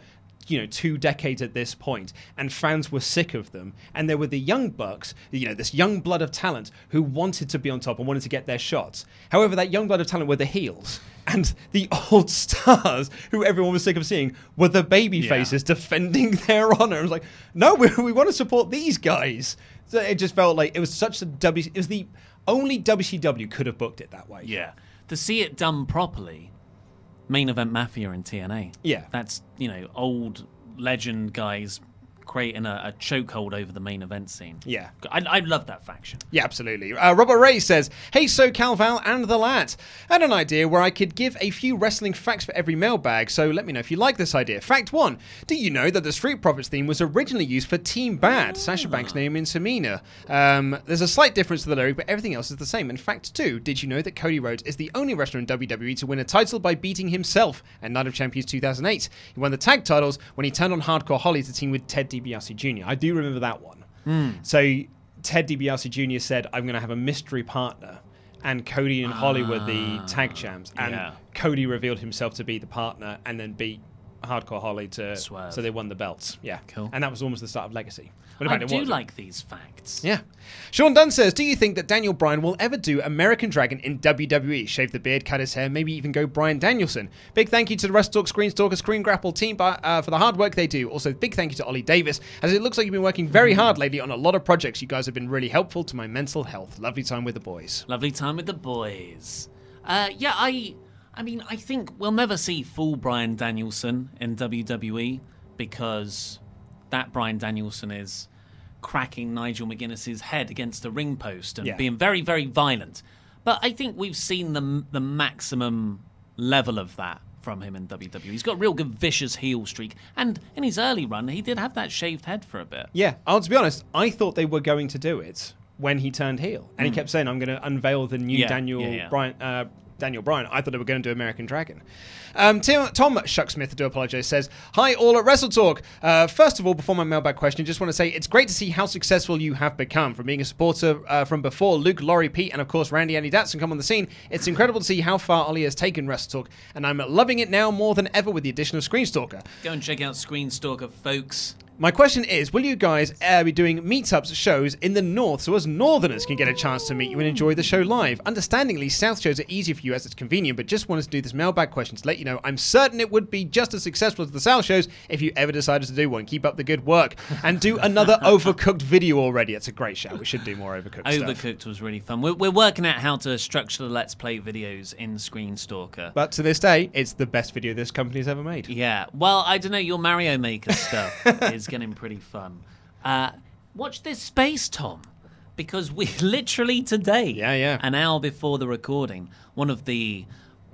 S9: you know two decades at this point and fans were sick of them. And there were the young bucks you know this young blood of talent who wanted to be on top and wanted to get their shots. However that young blood of talent were the heels. And the old stars who everyone was sick of seeing were the baby
S8: Yeah.
S9: faces defending their honor. It was like no we, we want to support these guys. So it just felt like it was such a w it was the only wcw could have booked it that way.
S8: Yeah. To see it done properly, main event mafia in TNA.
S9: Yeah.
S8: That's, you know, old legend guys creating a, a chokehold over the main event scene.
S9: Yeah.
S8: I, I love that faction.
S9: Yeah, absolutely. Uh, Robert Ray says, Hey, so Calval and the lad. I had an idea where I could give a few wrestling facts for every mailbag, so let me know if you like this idea. Fact one Do you know that the Street Profits theme was originally used for Team Bad, Sasha Banks' name in Samina? Um, there's a slight difference to the lyric, but everything else is the same. And fact two Did you know that Cody Rhodes is the only wrestler in WWE to win a title by beating himself at Night of Champions 2008? He won the tag titles when he turned on Hardcore Holly to team with Ted DiBiase Jr. I do remember that one. Hmm. So Ted DiBiase Jr. said, "I'm going to have a mystery partner," and Cody and Holly were the tag ah, champs, and
S8: yeah.
S9: Cody revealed himself to be the partner, and then beat Hardcore Holly to
S8: Swerve.
S9: so they won the belts. Yeah,
S8: Cool.
S9: And that was almost the start of Legacy. But
S8: I do like these facts.
S9: Yeah. Sean Dunn says, Do you think that Daniel Bryan will ever do American Dragon in WWE? Shave the beard, cut his hair, maybe even go Bryan Danielson. Big thank you to the Wrestle Talk, Screen Stalker, Screen Grapple team uh, for the hard work they do. Also, big thank you to Ollie Davis, as it looks like you've been working very hard lately on a lot of projects. You guys have been really helpful to my mental health. Lovely time with the boys.
S8: Lovely time with the boys. Uh, yeah, I, I mean, I think we'll never see full Bryan Danielson in WWE because that Bryan Danielson is cracking Nigel McGuinness's head against a ring post and
S9: Yeah.
S8: being very, very violent. But I think we've seen the the maximum level of that from him in WWE. He's got a real good vicious heel streak, and in his early run, he did have that shaved head for a bit.
S9: Yeah, I'll to be honest, I thought they were going to do it when he turned heel, and he
S8: Mm.
S9: kept saying, "I'm going to unveil the new
S8: Yeah,
S9: Daniel
S8: yeah.
S9: Bryan." Uh, Daniel Bryan. I thought they were going to do American Dragon. Um, Tim, Tom Shucksmith, I do apologize, says, Hi, all at Wrestle Talk. Uh, first of all, before my mailbag question, just want to say it's great to see how successful you have become. From being a supporter uh, from before Luke, Laurie, Pete, and of course Randy Andy Datson come on the scene, it's incredible to see how far Ollie has taken Wrestle Talk, and I'm loving it now more than ever with the addition of Screenstalker.
S8: Go and check out Screenstalker, folks.
S9: My question is, will you guys uh, be doing meetups shows in the north so as northerners can get a chance to meet you and enjoy the show live? Understandingly, south shows are easier for you as it's convenient, but just wanted to do this mailbag question to let you know I'm certain it would be just as successful as the south shows if you ever decided to do one. Keep up the good work and do another overcooked video already. It's a great show. We should do more overcooked stuff.
S8: Overcooked was really fun. We're, we're working out how to structure the Let's Play videos in Screen Stalker.
S9: But to this day, it's the best video this company's ever made.
S8: Yeah. Well, I don't know. Your Mario Maker stuff is getting pretty fun. Uh, watch this space, Tom, because we literally today,
S9: yeah, yeah,
S8: an hour before the recording, one of the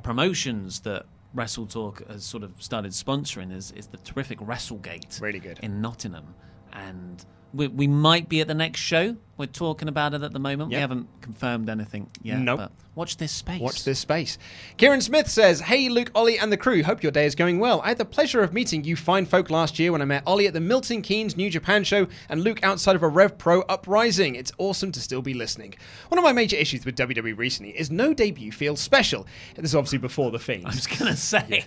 S8: promotions that Wrestle Talk has sort of started sponsoring is is the terrific WrestleGate,
S9: really good.
S8: in Nottingham, and we, we might be at the next show. We're talking about it at the moment. We haven't confirmed anything yet.
S9: Nope.
S8: But watch this space.
S9: Watch this space. Kieran Smith says, Hey, Luke, Ollie, and the crew. Hope your day is going well. I had the pleasure of meeting you fine folk last year when I met Ollie at the Milton Keynes New Japan show and Luke outside of a Rev Pro Uprising. It's awesome to still be listening. One of my major issues with WWE recently is no debut feels special. This is obviously before the Fiend. I
S8: was going to say.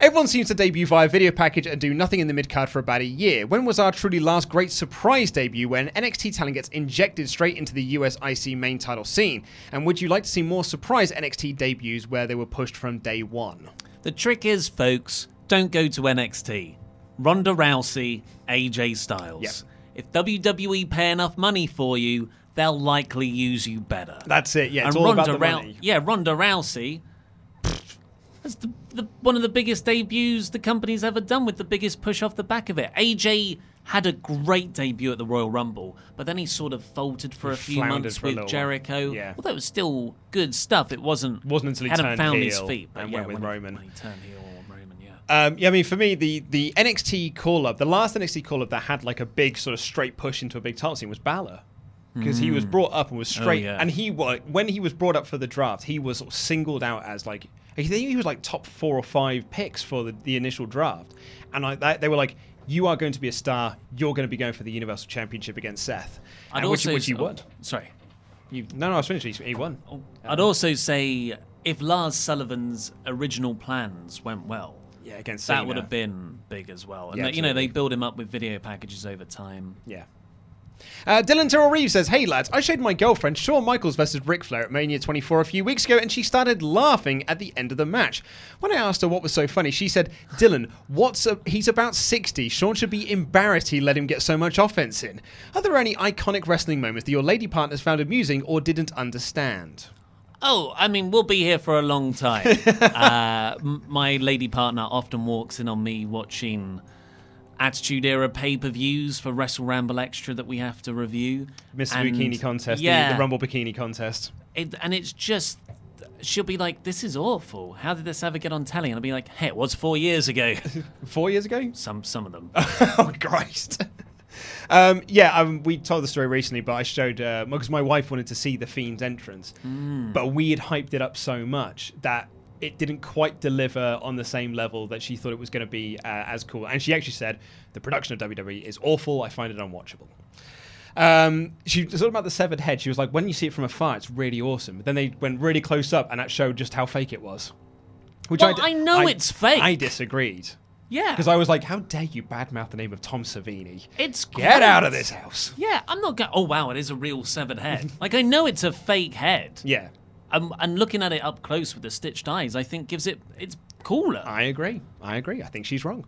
S9: Everyone seems to debut via video package and do nothing in the mid card for about a year. When was our truly last great surprise debut when NXT talent gets injected straight into the US IC main title scene? And would you like to see more surprise NXT debuts where they were pushed from day one?
S8: The trick is, folks, don't go to NXT. Ronda Rousey, AJ Styles.
S9: Yep.
S8: If WWE pay enough money for you, they'll likely use you better.
S9: That's it. Yeah, it's
S8: and
S9: all
S8: Ronda
S9: about the
S8: Rou-
S9: money.
S8: Yeah, Ronda Rousey. pfft, That's the, the, one of the biggest debuts the company's ever done with the biggest push off the back of it. AJ had a great debut at the Royal Rumble, but then he sort of faltered for
S9: He
S8: a few months with. Jericho.
S9: Yeah.
S8: Although it was still good stuff, it wasn't
S9: Wasn't until he
S8: hadn't
S9: turned
S8: found his
S9: heel
S8: feet. But
S9: and
S8: yeah,
S9: went with
S8: when he-
S9: Roman.
S8: when he turned heel, Roman, yeah.
S9: Um, yeah, I mean, for me, the, the NXT call up, the last NXT call up that had like a big sort of straight push into a big title scene was Balor. Because he was
S8: Mm.
S9: brought up and was
S8: Oh,
S9: straight,
S8: yeah.
S9: and he was when he was brought up for the draft, he was singled out as like I think he was like top four or five picks for the, the initial draft, and like that, they were like, "You are going to be a star. You're going to be going for the Universal Championship against Seth."
S8: I'd
S9: and which,
S8: also
S9: which he
S8: oh,
S9: won.
S8: Sorry, you.
S9: No, no, I was finished. He, he won.
S8: Oh, I'd also say if Lars Sullivan's original plans went well,
S9: Yeah, against
S8: that would have been big as well. And
S9: Yeah,
S8: they- you know they build him up with video packages over time.
S9: Yeah. Uh, Dylan Terrell Reeves says, Hey lads, I showed my girlfriend Shawn Michaels versus Ric Flair at Mania 24 a few weeks ago and she started laughing at the end of the match. When I asked her what was so funny, she said, Dylan, what's a- he's about 60. Shawn should be embarrassed he let him get so much offense in. Are there any iconic wrestling moments that your lady partners found amusing or didn't understand?
S8: Oh, I mean, we'll be here for a long time. uh, m- my lady partner often walks in on me watching Attitude Era pay per views for Wrestle Ramble Extra that we have to review.
S9: Mr.
S8: And,
S9: Bikini Contest, the-
S8: yeah,
S9: the, Rumble Bikini Contest.
S8: It, and it's just, she'll be like, "This is awful. How did this ever get on telly?" And I'll be like, "Hey, it was four years ago."
S9: four years ago?
S8: Some some of them.
S9: oh Christ. Um, yeah, um, we told the story recently, but I showed because my wife wanted to see the Fiend's entrance,
S8: Mm.
S9: but we had hyped it up so much that it didn't quite deliver on the same level that she thought it was going to be uh, as cool. And she actually said the production of WWE is awful. I find it unwatchable. Um, she was talking about the severed head. She was like, when you see it from afar, it's really awesome. But then they went really close up, and that showed just how fake it was. Which
S8: Well,
S9: d-
S8: I know it's fake.
S9: I disagreed.
S8: Yeah.
S9: Because I was like, how dare you badmouth the name of Tom Savini?
S8: It's
S9: Get
S8: great.
S9: out of this house.
S8: Yeah, I'm not going. Oh wow, it is a real severed head. like I know it's a fake head.
S9: Yeah.
S8: Um, and looking at it up close with the stitched eyes, I think gives it it's cooler.
S9: I agree. I agree. I think she's wrong.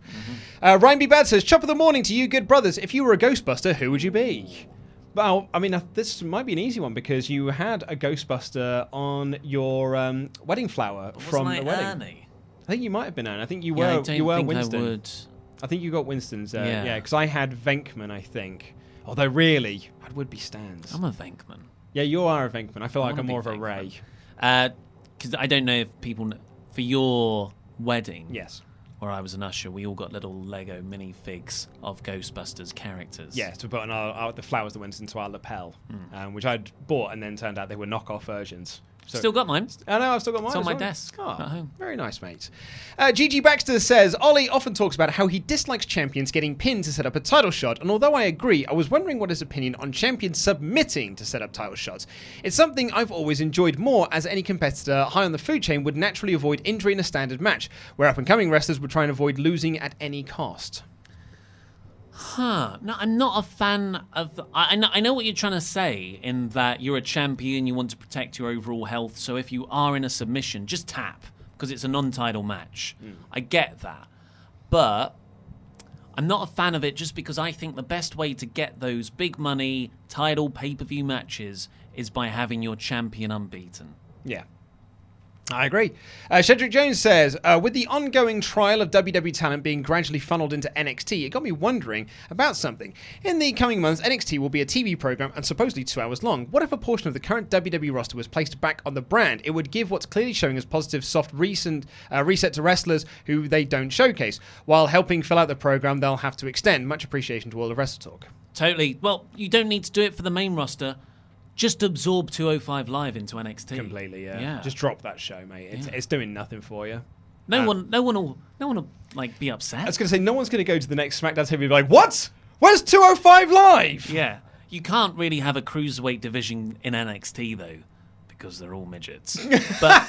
S9: Uh, Ryan B. Bad says, Chop of the morning to you, good brothers. If you were a Ghostbuster, who would you be? Well, I mean, uh, this might be an easy one because you had a Ghostbuster on your um, wedding flower from the
S8: I
S9: wedding.
S8: Ernie?
S9: I think you might have been Anne. I think you were.
S8: Yeah, I don't
S9: you were
S8: think I
S9: Winston.
S8: would.
S9: I think you got Winston's. Uh,
S8: Yeah.
S9: yeah, because I had Venkman. I think. Although really, I would be Stantz.
S8: I'm a Venkman.
S9: Yeah, you are a Venkman. I feel
S8: I
S9: like I'm more of a
S8: Venkman.
S9: Ray.
S8: Because I don't know if people kn- for your wedding.
S9: Yes.
S8: Where I was an usher, we all got little Lego minifigs of Ghostbusters characters.
S9: Yes, to put on our, our, the flowers that went into our lapel, um, which I'd bought and then turned out they were knockoff versions. So-
S8: Still got mine.
S9: I know, I've still got mine.
S8: It's on my
S9: well.
S8: desk
S9: Oh,
S8: at home.
S9: Very nice, mate. Uh, Gigi Baxter says Ollie often talks about how he dislikes champions getting pinned to set up a title shot, and although I agree, I was wondering what his opinion on champions submitting to set up title shots. It's something I've always enjoyed more, as any competitor high on the food chain would naturally avoid injury in a standard match, where up and coming wrestlers would try and avoid losing at any cost.
S8: Huh. No, I'm not a fan of. I, know, I know what you're trying to say in that you're a champion, you want to protect your overall health. So if you are in a submission, just tap because it's a non-title match. Hmm. I get that, but I'm not a fan of it just because I think the best way to get those big money title pay-per-view matches is by having your champion unbeaten.
S9: Yeah. I agree. Uh, Shedrick Jones says, uh, with the ongoing trial of WWE talent being gradually funneled into NXT, it got me wondering about something. In the coming months, NXT will be a TV program and supposedly two hours long. What if a portion of the current WWE roster was placed back on the brand? It would give what's clearly showing as positive, soft recent uh, reset to wrestlers who they don't showcase, while helping fill out the program they'll have to extend. Much appreciation to all of Wrestle Talk.
S8: Totally. Well, you don't need to do it for the main roster. Just absorb 205 Live into NXT.
S9: Completely, yeah.
S8: Yeah.
S9: Just drop that show, mate. It's,
S8: Yeah.
S9: it's doing nothing for you.
S8: No
S9: Uh,
S8: one, no one will, no one will like be upset.
S9: I was going to say, no one's going to go to the next SmackDown TV and be like, what? Where's 205 Live?
S8: Yeah, you can't really have a cruiserweight division in NXT though, because they're all midgets. but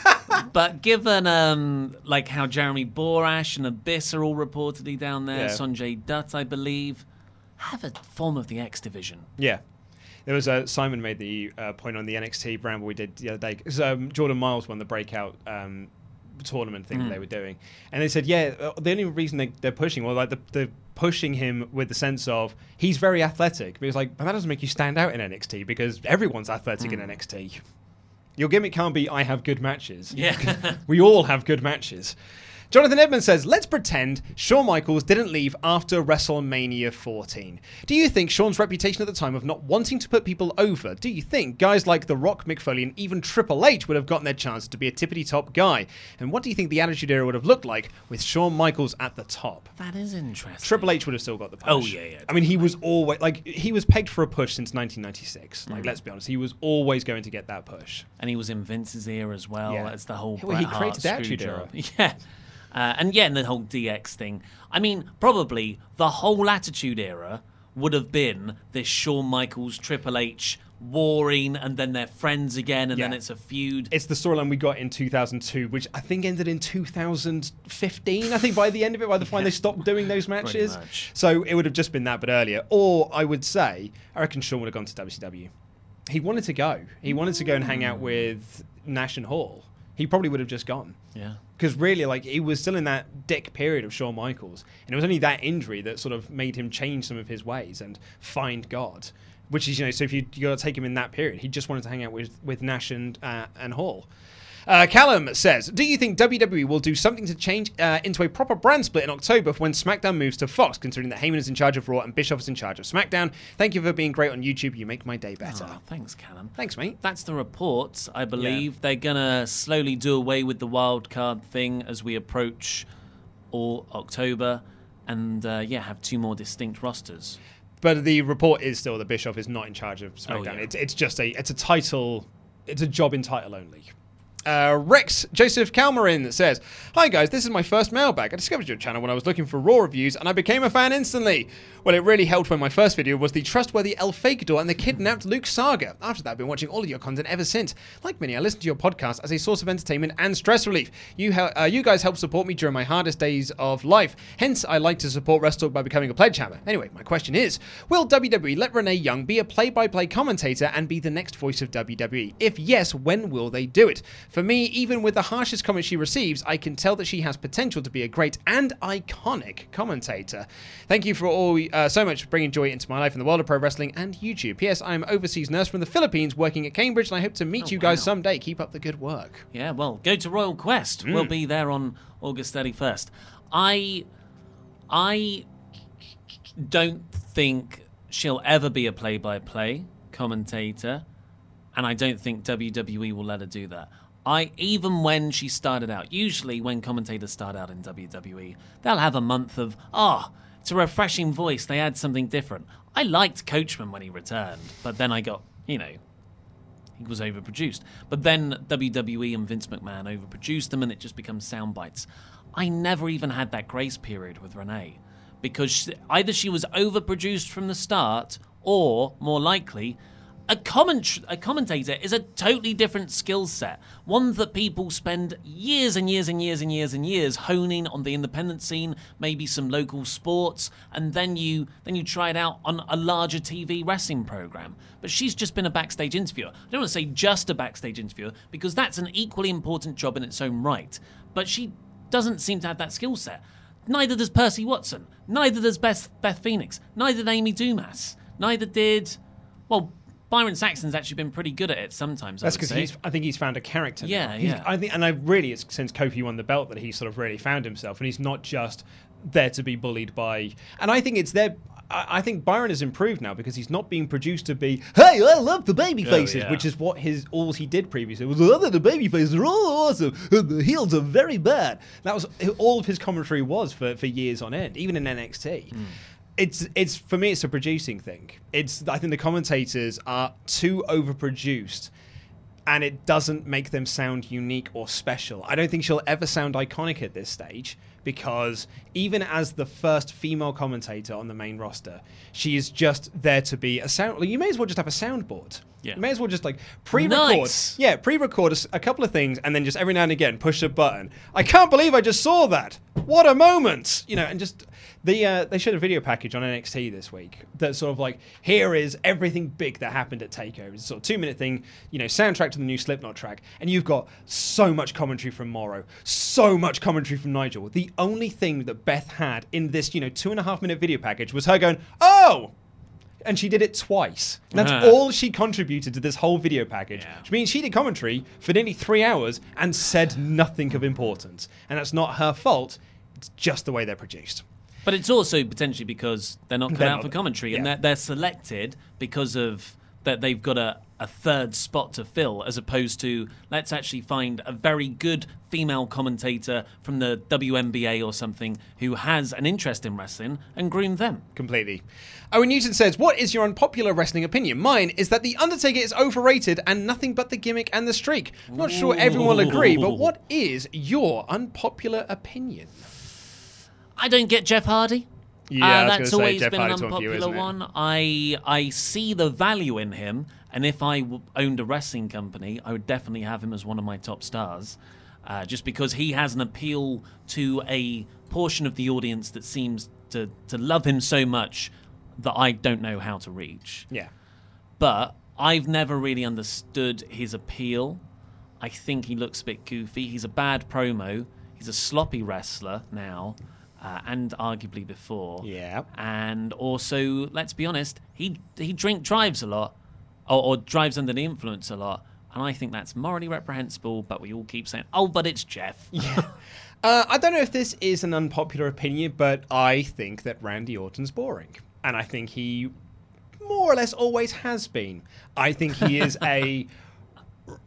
S8: but given um like how Jeremy Borash and Abyss are all reportedly down there,
S9: Yeah.
S8: Sanjay Dutt, I believe, have a form of the X division.
S9: Yeah. There was a Simon made the uh, point on the NXT brand we did the other day because um, Jordan Myles won the breakout um, tournament thing that
S8: Mm.
S9: they were doing, and they said, yeah, uh, the only reason they, they're pushing, well, like the, they're pushing him with the sense of he's very athletic. Because like, but that doesn't make you stand out in NXT because everyone's athletic in
S8: Mm.
S9: NXT. Your gimmick can't be I have good matches.
S8: Yeah.
S9: we all have good matches. Jonathan Edmonds says, let's pretend Shawn Michaels didn't leave after WrestleMania 14. Do you think Shawn's reputation at the time of not wanting to put people over, do you think guys like The Rock, Mick Foley, and even Triple H would have gotten their chance to be a tippity top guy? And what do you think the Attitude Era would have looked like with Shawn Michaels at the top?
S8: That is interesting.
S9: Triple H would have still got the push.
S8: Oh, yeah, yeah,
S9: I mean, he was always like he was pegged for a push since 1996. Like,
S8: Mm.
S9: let's be honest, he was always going to get that push.
S8: And he was in Vince's ear as well
S9: Yeah.
S8: as the whole.
S9: Well, he
S8: Bret
S9: created
S8: Hart
S9: the Attitude
S8: Era. Yeah. Uh, and yeah, and the whole DX thing. I mean, probably the whole Attitude Era would have been this Shawn Michaels, Triple H warring, and then they're friends again, and then it's a feud.
S9: It's the storyline we got in 2002, which I think ended in 2015. I think by the end of it, by the time they stopped doing those matches. So it would have just been that, but earlier. Or I would say, I reckon Shawn would have gone to WCW. He wanted to go. He wanted to go and hang out with Nash and Hall. He probably would have just gone.
S8: Yeah.
S9: Because really, like, he was still in that dick period of Shawn Michaels. And it was only that injury that sort of made him change some of his ways and find God. Which is, you know, so if you, you got to take him in that period, he just wanted to hang out with, with Nash and, uh, and Hall. Uh, Callum says, "Do you think WWE will do something to change uh, into a proper brand split in October when SmackDown moves to Fox? Considering that Heyman is in charge of Raw and Bischoff is in charge of SmackDown. Thank you for being great on YouTube. You make my day better.
S8: Oh, thanks, Callum.
S9: Thanks, mate.
S8: That's the report. I believe. They're going to slowly do away with the wild card thing as we approach all October and, uh, yeah, have two more distinct rosters.
S9: But the report is still that Bischoff is not in charge of SmackDown.
S8: Oh, yeah.
S9: It's it's just a it's a title, it's a job in title only. Uh, Rex Joseph Calmarin says, Hi guys, this is my first mailbag. I discovered your channel when I was looking for Raw reviews and I became a fan instantly. Well, it really helped when my first video was the trustworthy El Fakador and the kidnapped Luke saga. After that, I've been watching all of your content ever since. Like many, I listen to your podcast as a source of entertainment and stress relief. You, hel- uh, you guys help support me during my hardest days of life. Hence, I like to support WrestleTalk by becoming a pledge hammer. Anyway, my question is, will WWE let Renee Young be a play-by-play commentator and be the next voice of WWE? If yes, when will they do it? For me, even with the harshest comments she receives, I can tell that she has potential to be a great and iconic commentator. Thank you for all uh, so much for bringing joy into my life in the world of pro wrestling and YouTube. P.S. I am overseas nurse from the Philippines working at Cambridge, and I hope to meet you guys someday. Keep up the good work.
S8: Yeah, well, go to Royal Quest. We'll
S9: Mm.
S8: be there on August 31st. I I don't think she'll ever be a play-by-play commentator, and I don't think WWE will let her do that. I even when she started out, usually when commentators start out in WWE, they'll have a month of ah, it's a refreshing voice. They add something different. I liked Coachman when he returned, but then I got you know he was overproduced. But then WWE and Vince McMahon overproduced them, and it just becomes sound bites. I never even had that grace period with Renee because either she was overproduced from the start, or more likely, a comment a commentator is a totally different skill set. One that people spend years and years and years and years and years honing on the independent scene, maybe some local sports, and then you then you try it out on a larger TV wrestling program. But she's just been a backstage interviewer. I don't want to say just a backstage interviewer because that's an equally important job in its own right. But she doesn't seem to have that skill set. Neither does Percy Watson. Neither does Beth, Beth Phoenix. Neither did Amy Dumas. Neither did, well, Byron Saxton's actually been pretty good at it sometimes.
S9: That's because he's. I think he's found a character.
S8: Yeah,
S9: now. He's-
S8: yeah.
S9: I think, and I really, it's since Kofi won the belt that he sort of really found himself, and he's not just there to be bullied by. And I think it's there. I think Byron has improved now because he's not being produced to be, hey, I love the baby
S8: Oh,
S9: faces,
S8: yeah.
S9: which is what his all he did previously was, oh, the baby faces are all awesome, the heels are very bad. That was all of his commentary was for, for years on end, even in NXT.
S8: Hmm.
S9: It's it's for me, it's a producing thing. It's I think the commentators are too overproduced and it doesn't make them sound unique or special. I don't think she'll ever sound iconic at this stage because even as the first female commentator on the main roster, she is just there to be a sound. like, You may as well just have a soundboard.
S8: Yeah.
S9: You may as well just like pre-record.
S8: Nice.
S9: Yeah, pre-record a, couple of things and then just every now and again push a button. I can't believe I just saw that. What a moment! You know, and just the uh, they showed a video package on NXT this week that's sort of like here is everything big that happened at Takeover. It's a sort of two minute thing, you know, soundtrack to the new Slipknot track, and you've got so much commentary from Mauro, so much commentary from Nigel. The only thing that Beth had in this, you know, two and a half minute video package was her going, "Oh." And she did it twice. That's
S8: Uh-huh.
S9: all she contributed to this whole video package, which means she did commentary for nearly three hours and said nothing of importance. And that's not her fault. It's just the way they're produced.
S8: But it's also potentially because they're not cut
S9: They're
S8: out
S9: not-
S8: for commentary, and they're, they're selected because of that they've got a, a third spot to fill, as opposed to let's actually find a very good female commentator from the WNBA or something who has an interest in wrestling and groom them.
S9: Completely. Owen Newton says, What is your unpopular wrestling opinion? Mine is that The Undertaker is overrated and nothing but the gimmick and the streak. Not sure everyone will agree, but what is your unpopular opinion?
S8: I don't get Jeff Hardy.
S9: Yeah,
S8: Uh, that's always been an
S9: Hardy's one for you,
S8: unpopular one. I I see the value in him, and if I w- owned a wrestling company, I would definitely have him as one of my top stars, uh, just because he has an appeal to a portion of the audience that seems to to love him so much that I don't know how to reach.
S9: Yeah.
S8: But I've never really understood his appeal. I think he looks a bit goofy. He's a bad promo. He's a sloppy wrestler now, uh, and arguably before.
S9: Yeah.
S8: And also, let's be honest, he he drink drives a lot, or, or drives under the influence a lot. And I think that's morally reprehensible. But we all keep saying, "Oh, but it's Jeff."
S9: Uh, I don't know if this is an unpopular opinion, but I think that Randy Orton's boring. And I think he more or less always has been. I think he is a.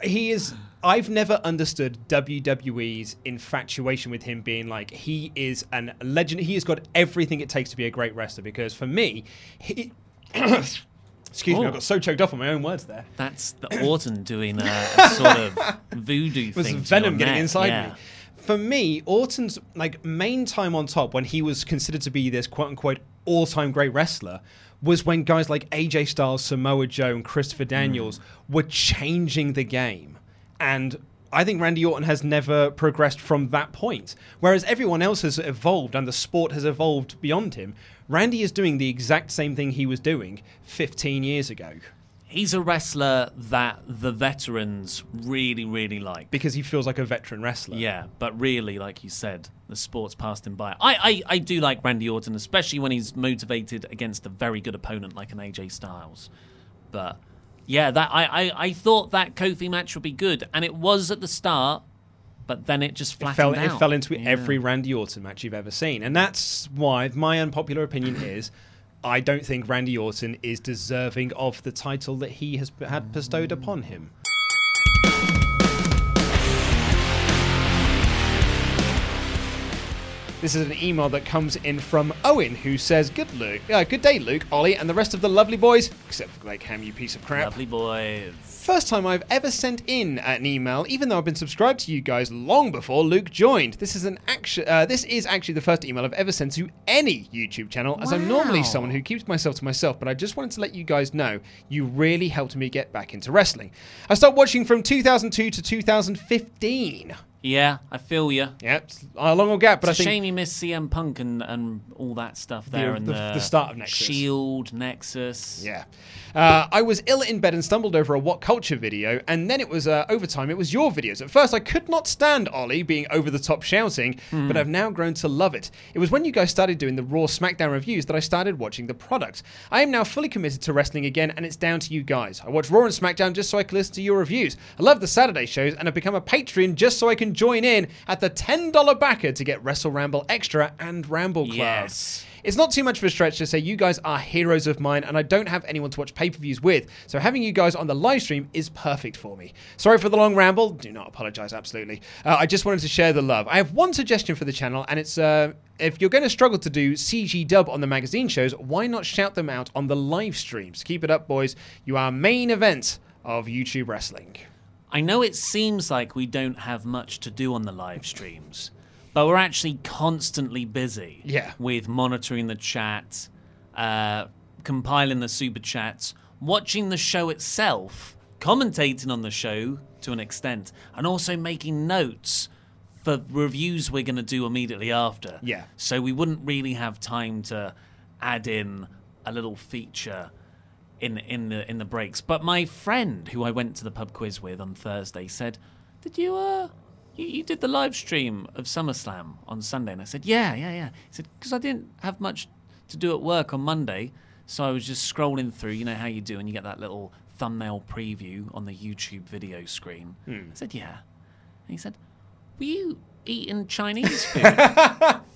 S9: He is. I've never understood WWE's infatuation with him being like he is an legend. He has got everything it takes to be a great wrestler. Because for me, he. Excuse me, I
S8: Oh.
S9: got so choked up on my own words there.
S8: That's the Orton doing a, a sort of voodoo
S9: It was
S8: thing.
S9: venom getting
S8: neck,
S9: inside
S8: yeah.
S9: me. For me, Orton's like main time on top when he was considered to be this quote unquote all time great wrestler was when guys like AJ Styles, Samoa Joe, and Christopher hmm. Daniels were changing the game. And I think Randy Orton has never progressed from that point. Whereas everyone else has evolved and the sport has evolved beyond him. Randy is doing the exact same thing he was doing 15 years ago.
S8: He's a wrestler that the veterans really, really like.
S9: Because he feels like a veteran wrestler.
S8: Yeah, but really, like you said, the sport's passed him by. I, I, I do like Randy Orton, especially when he's motivated against a very good opponent like an AJ Styles. But yeah, that I, I, I thought that Kofi match would be good, and it was at the start, but then it just
S9: It fell,
S8: out.
S9: it fell into
S8: Yeah.
S9: every Randy Orton match you've ever seen. And that's why my unpopular opinion is I don't think Randy Orton is deserving of the title that he has had bestowed upon him. This is an email that comes in from Owen, who says, "Good Luke, uh, good day, Luke, Ollie, and the rest of the lovely boys, except for Blake Ham, you piece of crap.
S8: Lovely boys.
S9: First time I've ever sent in an email, even though I've been subscribed to you guys long before Luke joined. This is an action. Uh, this is actually the first email I've ever sent to any YouTube channel, as I'm normally someone who keeps myself to myself. But I just wanted to let you guys know you really helped me get back into wrestling. I started watching from 2002 to 2015.
S8: Yeah, I feel you.
S9: Yeah, it's a long old gap, but
S8: it's a
S9: I think
S8: shame you missed CM Punk and, and all that stuff there, and
S9: the,
S8: the,
S9: the start of Nexus.
S8: Shield, Nexus.
S9: Yeah. Uh, I was ill in bed and stumbled over a What Culture video, and then it was uh, overtime. It was your videos. At first, I could not stand Ollie being over the top shouting,
S8: Hmm.
S9: but I've now grown to love it. It was when you guys started doing the Raw SmackDown reviews that I started watching the product. I am now fully committed to wrestling again, and it's down to you guys. I watch Raw and SmackDown just so I can listen to your reviews. I love the Saturday shows, and I've become a Patreon just so I can join in at the $10 backer to get Wrestle Ramble Extra and Ramble Club.
S8: Yes.
S9: It's not too much of a stretch to say you guys are heroes of mine, and I don't have anyone to watch pay per views with, so having you guys on the live stream is perfect for me. Sorry for the long ramble. Do not apologize, absolutely. Uh, I just wanted to share the love. I have one suggestion for the channel, and it's uh, if you're going to struggle to do CG dub on the magazine shows, why not shout them out on the live streams? Keep it up, boys. You are main event of YouTube wrestling.
S8: I know it seems like we don't have much to do on the live streams, but we're actually constantly busy.
S9: Yeah.
S8: With monitoring the chat, uh, compiling the super chats, watching the show itself, commentating on the show to an extent, and also making notes for reviews we're going to do immediately after.
S9: Yeah.
S8: So we wouldn't really have time to add in a little feature in in the in the breaks. But my friend who I went to the pub quiz with on Thursday said, "Did you uh you, you did the live stream of SummerSlam on Sunday?" And I said, "Yeah, yeah, yeah." He said, "Because I didn't have much to do at work on Monday, so I was just scrolling through. You know how you do, and you get that little thumbnail preview on the YouTube video screen."
S9: Hmm.
S8: I said, "Yeah." And he said, "Were you eating Chinese food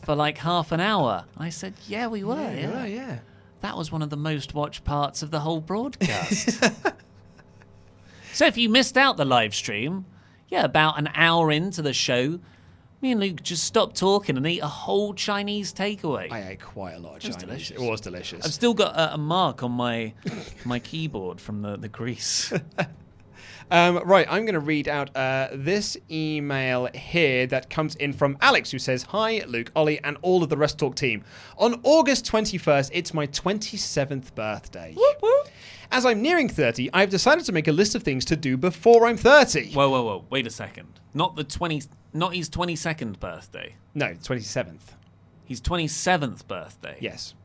S8: for like half an hour?" I said, "Yeah, we were.
S9: Yeah,
S8: Yeah,
S9: were, yeah.
S8: That was one of the most watched parts of the whole broadcast." so if you missed out the live stream, yeah, about an hour into the show, me and Luke just stopped talking and ate a whole Chinese takeaway.
S9: I ate quite a lot of
S8: It
S9: Chinese.
S8: delicious.
S9: It was delicious.
S8: I've still got a, a mark on my my keyboard from the, the grease.
S9: Um, right, I'm going to read out uh, this email here that comes in from Alex, who says, Hi, Luke, Ollie, and all of the Wrestle Talk team. On August 21st, it's my 27th birthday. As I'm nearing 30, I've decided to make a list of things to do before I'm 30.
S8: whoa, whoa, whoa! Wait a second. Not the twenty. Not his twenty second birthday.
S9: No, 27th.
S8: His twenty seventh birthday.
S9: Yes.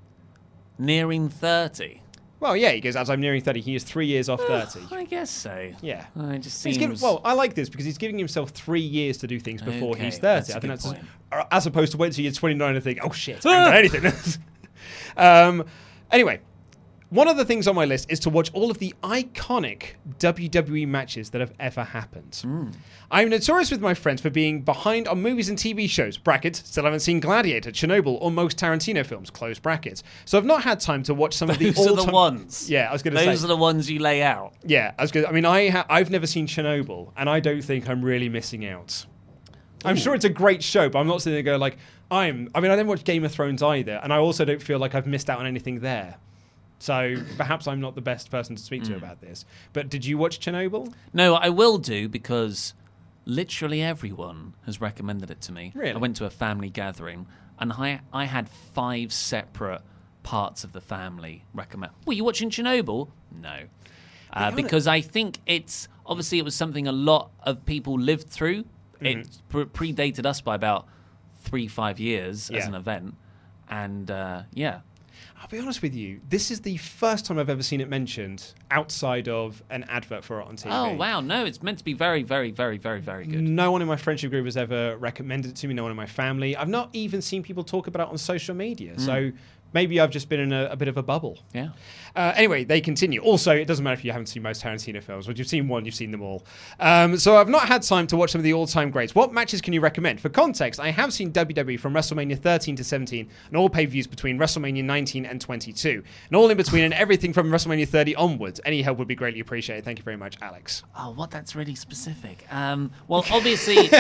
S8: Nearing thirty.
S9: Well, yeah, he goes, As I'm nearing 30, he is three years off 30.
S8: I guess so.
S9: Yeah.
S8: Uh, it just
S9: He's
S8: seems.
S9: well, I like this because he's giving himself three years to do things before
S8: Okay,
S9: he's 30.
S8: that's a
S9: I think
S8: good
S9: that's
S8: point.
S9: uh, as opposed to wait till you're 29 and think, oh shit, I haven't done anything. um, anyway, one of the things on my list is to watch all of the iconic WWE matches that have ever happened.
S8: Hmm.
S9: I'm notorious with my friends for being behind on movies and TV shows. Brackets. Still haven't seen Gladiator, Chernobyl, or most Tarantino films. Close brackets. So I've not had time to watch some of the
S8: Those are the ones.
S9: Yeah, I was going to say.
S8: Those are the ones you lay out.
S9: Yeah, I was good. I mean, I ha- I've never seen Chernobyl, and I don't think I'm really missing out. I'm sure it's a great show, but I'm not sitting there going like I'm. I mean, I didn't watch Game of Thrones either, and I also don't feel like I've missed out on anything there. So perhaps I'm not the best person to speak to
S8: Mm.
S9: about this. But did you watch Chernobyl?
S8: No, I will do because literally everyone has recommended it to me.
S9: Really?
S8: I went to a family gathering and I, I had five separate parts of the family recommend. Were you watching Chernobyl? No. Uh, because I think it's obviously it was something a lot of people lived through. It
S9: Mm-hmm.
S8: pre- predated us by about three, five years as an event. And uh, yeah,
S9: I'll be honest with you. This is the first time I've ever seen it mentioned outside of an advert for it on TV.
S8: Oh wow, no, it's meant to be very, very, very, very, very good.
S9: No one in my friendship group has ever recommended it to me. No one in my family. I've not even seen people talk about it on social media. So hmm. Maybe I've just been in a, a bit of a bubble.
S8: Yeah.
S9: Uh, anyway, they continue. Also, it doesn't matter if you haven't seen most Tarantino films. Once you've seen one, you've seen them all. Um, so I've not had time to watch some of the all-time greats. What matches can you recommend? For context, I have seen WWE from WrestleMania 13 to 17 and all pay-per-views between WrestleMania 19 and 22, and all in between and everything from WrestleMania 30 onwards. Any help would be greatly appreciated. Thank you very much, Alex.
S8: Oh, what? That's really specific. Um, well, obviously,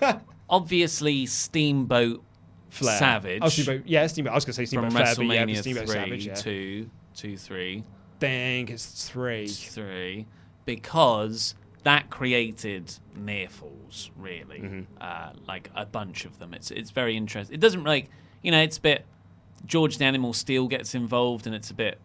S8: obviously, Steamboat
S9: Flair.
S8: Savage.
S9: Oh, Steamboat. Yeah, Steamboat. I was going to say Steamboat
S8: from
S9: Flair, but yeah,
S8: WrestleMania
S9: Steamboat
S8: three,
S9: Savage. Yeah.
S8: two, two, three,
S9: think it's three.
S8: three, because that created near falls. Really,
S9: Mm-hmm.
S8: uh, like a bunch of them. It's it's very interesting. It doesn't like you know. It's a bit. George the Animal Steele gets involved, and it's a bit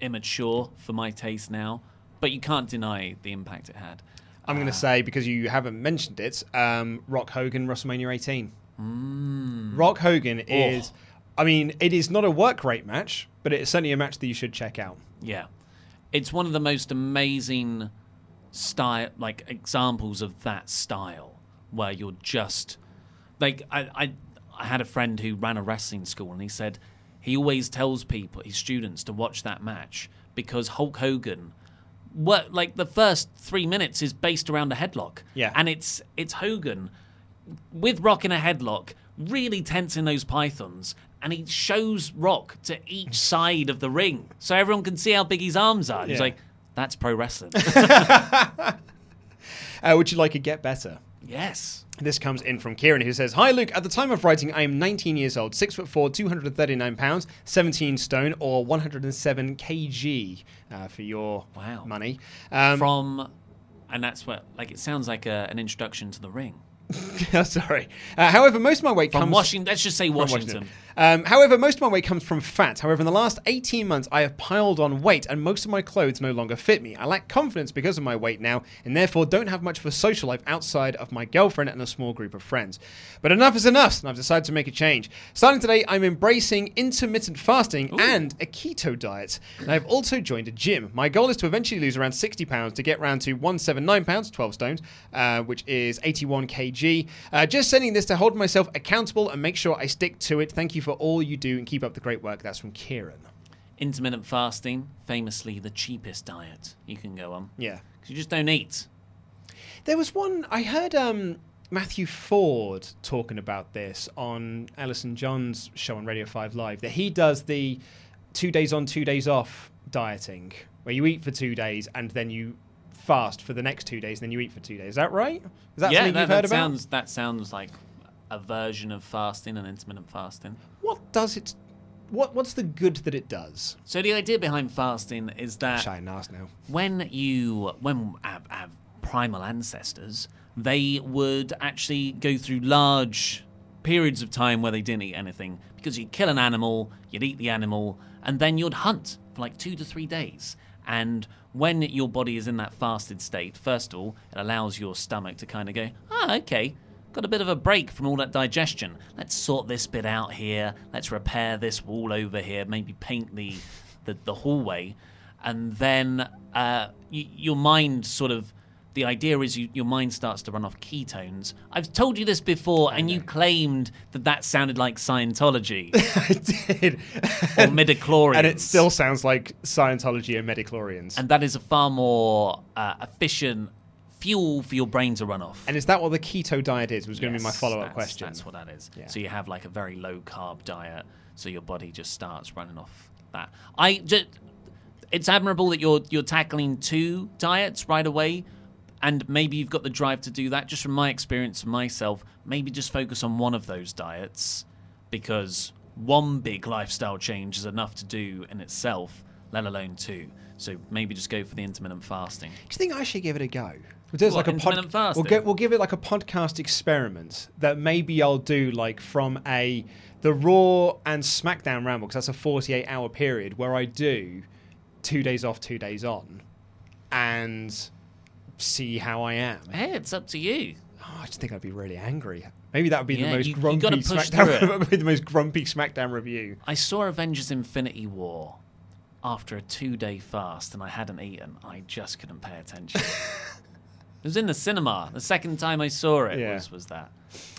S8: immature for my taste now. But you can't deny the impact it had.
S9: I'm
S8: Uh,
S9: going to say because you haven't mentioned it, um, Rock Hogan WrestleMania 18.
S8: Mm.
S9: Rock Hogan
S8: Oh.
S9: is, I mean, it is not a work rate match, but it's certainly a match that you should check out.
S8: Yeah. It's one of the most amazing style like examples of that style where you're just like I, I I had a friend who ran a wrestling school and he said he always tells people his students to watch that match because Hulk Hogan what like the first three minutes is based around a headlock.
S9: Yeah.
S8: And it's it's Hogan with Rock in a headlock, really tensing those pythons, and he shows Rock to each side of the ring so everyone can see how big his arms are. He's like, that's pro wrestling.
S9: Uh, would you like a Get Better?
S8: yes.
S9: This comes in from Kieran, who says, "Hi Luke. At the time of writing, I am 19 years old, six foot four, 239 pounds, 17 stone, or 107 kg uh, for your
S8: Wow.
S9: money." Um,
S8: From, and that's what, like, it sounds like a, an introduction to the ring.
S9: sorry. Uh, however, most of my weight comes
S8: From
S9: comes
S8: Washington, let's just say
S9: from
S8: Washington.
S9: Um, however, most of my weight comes from fat. However, in the last 18 months, I have piled on weight, and most of my clothes no longer fit me. I lack confidence because of my weight now, and therefore don't have much of a social life outside of my girlfriend and a small group of friends. But enough is enough, and I've decided to make a change. Starting today, I'm embracing intermittent fasting and a keto diet. And I've also joined a gym. My goal is to eventually lose around 60 pounds to get round to 179 pounds, 12 stones, uh, which is 81 kg. Uh, just sending this to hold myself accountable and make sure I stick to it. Thank you for all you do and keep up the great work. That's from Kieran.
S8: Intermittent fasting, famously the cheapest diet you can go on.
S9: Yeah.
S8: Because you just don't eat.
S9: There was one I heard um, Matthew Ford talking about this on Alison John's show on Radio 5 Live that he does the two days on, two days off dieting where you eat for two days and then you fast for the next two days and then you eat for two days. Is that right? Is that
S8: yeah,
S9: something
S8: that,
S9: you've heard
S8: that
S9: about?
S8: sounds that sounds like a version of fasting and intermittent fasting.
S9: What does it? What What's the good that it does?
S8: So the idea behind fasting is that
S9: Shy and ask now.
S8: when you when our, our primal ancestors they would actually go through large periods of time where they didn't eat anything because you'd kill an animal you'd eat the animal and then you'd hunt for like two to three days and when your body is in that fasted state first of all it allows your stomach to kind of go ah okay got a bit of a break from all that digestion let's sort this bit out here let's repair this wall over here maybe paint the the, the hallway and then uh, y- your mind sort of the idea is you, your mind starts to run off ketones. I've told you this before, and you claimed that that sounded like Scientology.
S9: I did.
S8: or midichlorians.
S9: And it still sounds like Scientology and midichlorians.
S8: And that is a far more uh, efficient fuel for your brain to run off.
S9: And is that what the keto diet is? Was going to be my follow up question.
S8: That's what that is.
S9: Yeah.
S8: So you have like a very low carb diet, so your body just starts running off that. I just, it's admirable that you're you're tackling two diets right away, and maybe you've got the drive to do that. Just from my experience and myself, maybe just focus on one of those diets, because one big lifestyle change is enough to do in itself, let alone two. So maybe just go for the intermittent fasting.
S9: Do you think I should give it a go? We'll do
S8: What,
S9: like a pod- We'll, get, we'll give it like a podcast experiment that maybe I'll do like from a the Raw and SmackDown Ramble because that's a 48 hour period where I do two days off, two days on, and see how I am.
S8: Hey, it's up to you.
S9: Oh, I just think I'd be really angry. Maybe that would be
S8: Yeah,
S9: the most
S8: you- you
S9: grumpy
S8: push
S9: SmackDown.
S8: through it.
S9: that would be the most grumpy SmackDown review.
S8: I saw Avengers Infinity War after a two day fast and I hadn't eaten. I just couldn't pay attention. it was in the cinema. The second time I saw it
S9: Yeah.
S8: was, was that.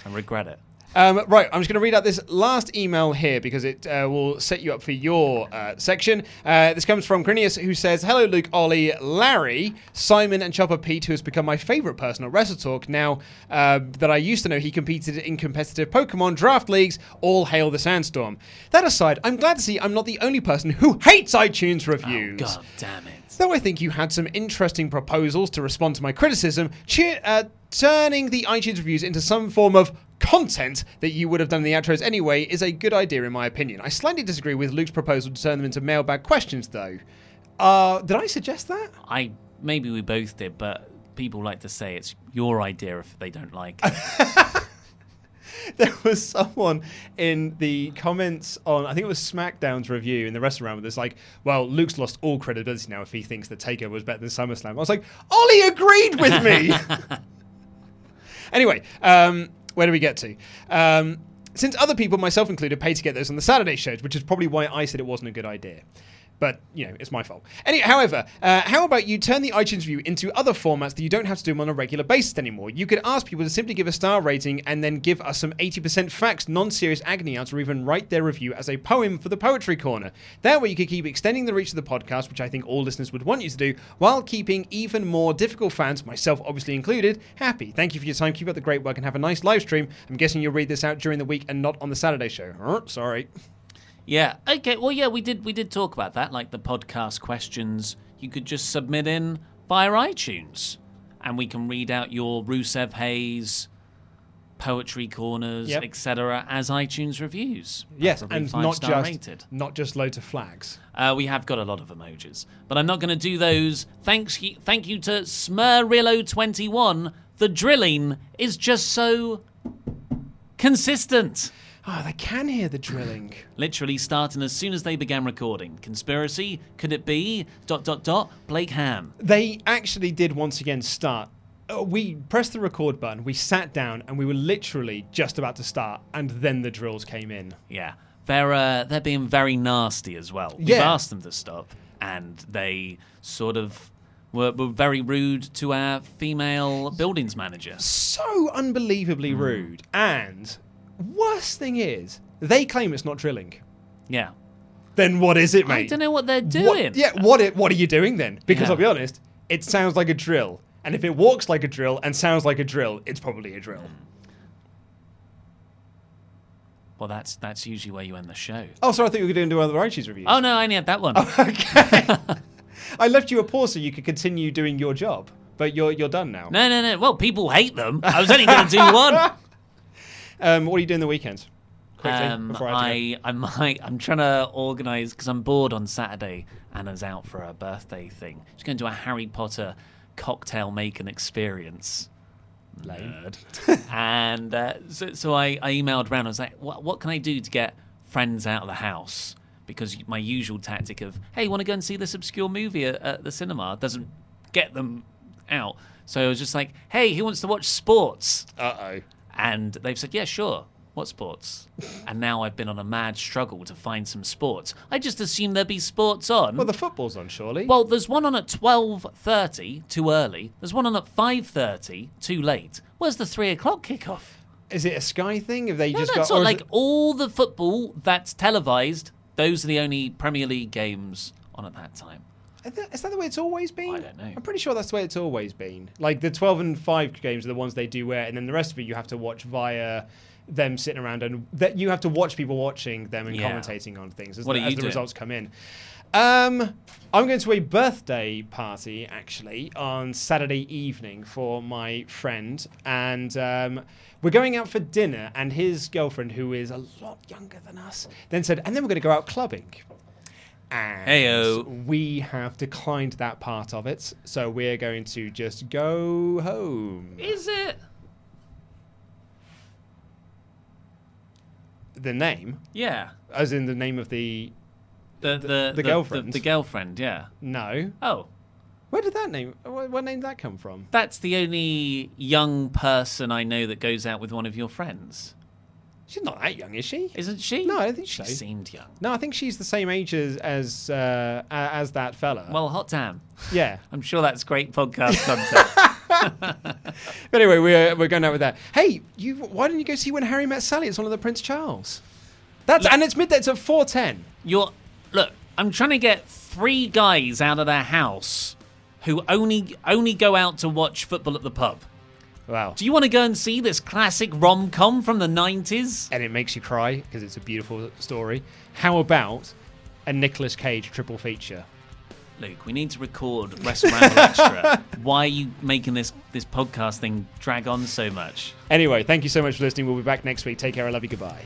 S8: I regret it.
S9: Um, right, I'm just going to read out this last email here because it uh, will set you up for your uh, section. Uh, this comes from Crinius, who says, "Hello, Luke, Ollie, Larry, Simon, and Chopper Pete, who has become my favourite person at Wrestle Talk. Now uh, that I used to know he competed in competitive Pokemon draft leagues. All hail the sandstorm. That aside, I'm glad to see I'm not the only person who hates iTunes reviews.
S8: Oh, God damn it.
S9: Though I think you had some interesting proposals to respond to my criticism, cheer, uh, turning the iTunes reviews into some form of content that you would have done in the outros anyway is a good idea, in my opinion. I slightly disagree with Luke's proposal to turn them into mailbag questions, though. Uh, did I suggest that?
S8: I maybe we both did, but people like to say it's your idea if they don't like it.
S9: there was someone in the comments on I think it was SmackDown's review in the restaurant with this like, well, Luke's lost all credibility now if he thinks that takeover was better than SummerSlam. I was like, Ollie agreed with me. anyway, um, where do we get to? Um, since other people, myself included, pay to get those on the Saturday shows, which is probably why I said it wasn't a good idea. But, you know, it's my fault. Anyway, however, uh, how about you turn the iTunes review into other formats that you don't have to do them on a regular basis anymore? You could ask people to simply give a star rating and then give us some 80% facts, non serious agony outs, or even write their review as a poem for the Poetry Corner. That way you could keep extending the reach of the podcast, which I think all listeners would want you to do, while keeping even more difficult fans, myself obviously included, happy. Thank you for your time. Keep up the great work and have a nice live stream. I'm guessing you'll read this out during the week and not on the Saturday show. Sorry.
S8: Yeah. Okay. Well, yeah, we did. We did talk about that, like the podcast questions. You could just submit in via iTunes, and we can read out your Rusev Hayes poetry corners,
S9: Yep.
S8: etc., as iTunes reviews.
S9: Yes, and not just
S8: rated.
S9: not just loads of flags.
S8: Uh, we have got a lot of emojis, but I'm not going to do those. Thanks, you, thank you to Smurillo21. The drilling is just so consistent.
S9: Oh, they can hear the drilling.
S8: Literally starting as soon as they began recording. Conspiracy? Could it be? Dot dot dot. Blake Ham.
S9: They actually did once again start. Uh, we pressed the record button, we sat down, and we were literally just about to start, and then the drills came in.
S8: Yeah, they're uh, they're being very nasty as well. We've
S9: Yeah.
S8: asked them to stop, and they sort of were, were very rude to our female buildings manager.
S9: So unbelievably
S8: Hmm.
S9: rude. And worst thing is, they claim it's not drilling.
S8: Yeah.
S9: Then what is it, mate?
S8: I don't know what they're
S9: What-
S8: doing.
S9: yeah, what it, what are you doing then? Because
S8: Yeah.
S9: I'll be honest, it sounds like a drill. And if it walks like a drill and sounds like a drill, it's probably a drill. Hmm.
S8: Well, that's that's usually where you end the show.
S9: Oh, sorry, I thought you were going to do other iTunes reviews.
S8: Oh no, I only had that one. Okay.
S9: I left you a pause so you could continue doing your job, but you're you're done now.
S8: No, no, no. Well, people hate them. I was only going to do one.
S9: Um, what are you doing the weekend? Quickly,
S8: Um,
S9: before I, have to go.
S8: I, I might. I'm trying to organise because I'm bored on Saturday. Anna's out for her birthday thing. She's going to a Harry Potter cocktail making experience. Nerd. and uh, so, so I, I emailed around. I was like, what, what can I do to get friends out of the house? Because my usual tactic of, hey, you want to go and see this obscure movie at, at the cinema doesn't get them out. So I was just like, hey, who wants to watch sports?
S9: Uh oh.
S8: And they've said, yeah, sure. What sports? and now I've been on a mad struggle to find some sports. I just assumed there'd be sports on.
S9: Well, the football's on, surely.
S8: Well, there's one on at 12.30, too early. There's one on at 5.30, too late. Where's the 3 o'clock kickoff?
S9: Is it a Sky thing? Have they
S8: No,
S9: just
S8: no,
S9: got
S8: not like
S9: it-
S8: all the football that's televised, those are the only Premier League games on at that time.
S9: Is that the way it's always been? I
S8: don't know.
S9: I'm pretty sure that's the way it's always been. Like the 12 and 5 games are the ones they do where, and then the rest of it you have to watch via them sitting around and that you have to watch people watching them and
S8: Yeah.
S9: commentating on things as, the, as the results come in. Um, I'm going to a birthday party actually on Saturday evening for my friend, and um, we're going out for dinner. And his girlfriend, who is a lot younger than us, then said, "And then we're going to go out clubbing." And
S8: Heyo.
S9: we have declined that part of it, so we're going to just go home.
S8: Is it?
S9: The name,
S8: Yeah.
S9: as in the name of the
S8: The, the,
S9: the girlfriend.
S8: The, girlfriend, yeah.
S9: no.
S8: Oh.
S9: Where did that name? What, what name did that come from?
S8: That's the only young person I know that goes out with one of your friends.
S9: She's not that young, is she?
S8: Isn't she?
S9: No, I don't think
S8: she
S9: so.
S8: seemed young.
S9: No, I think she's the same age as as uh, as that fella.
S8: Well, hot damn.
S9: yeah.
S8: I'm sure that's great podcast content.
S9: But anyway, we're we're going out with that. Hey, you why didn't you go see when Harry met Sally? It's one of the Prince Charles. That's and it's midday. It's at four ten.
S8: You're look. I'm trying to get three guys out of their house who only only go out to watch football at the pub.
S9: Wow.
S8: Do you want to go and see this classic rom com from the 90s?
S9: And it makes you cry because it's a beautiful story. How about a Nicolas Cage triple feature?
S8: Luke, we need to record Wrestle Ramble Extra. Why are you making this this podcast thing drag on so much?
S9: Anyway, thank you so much for listening. We'll be back next week. Take care. I love you. Goodbye.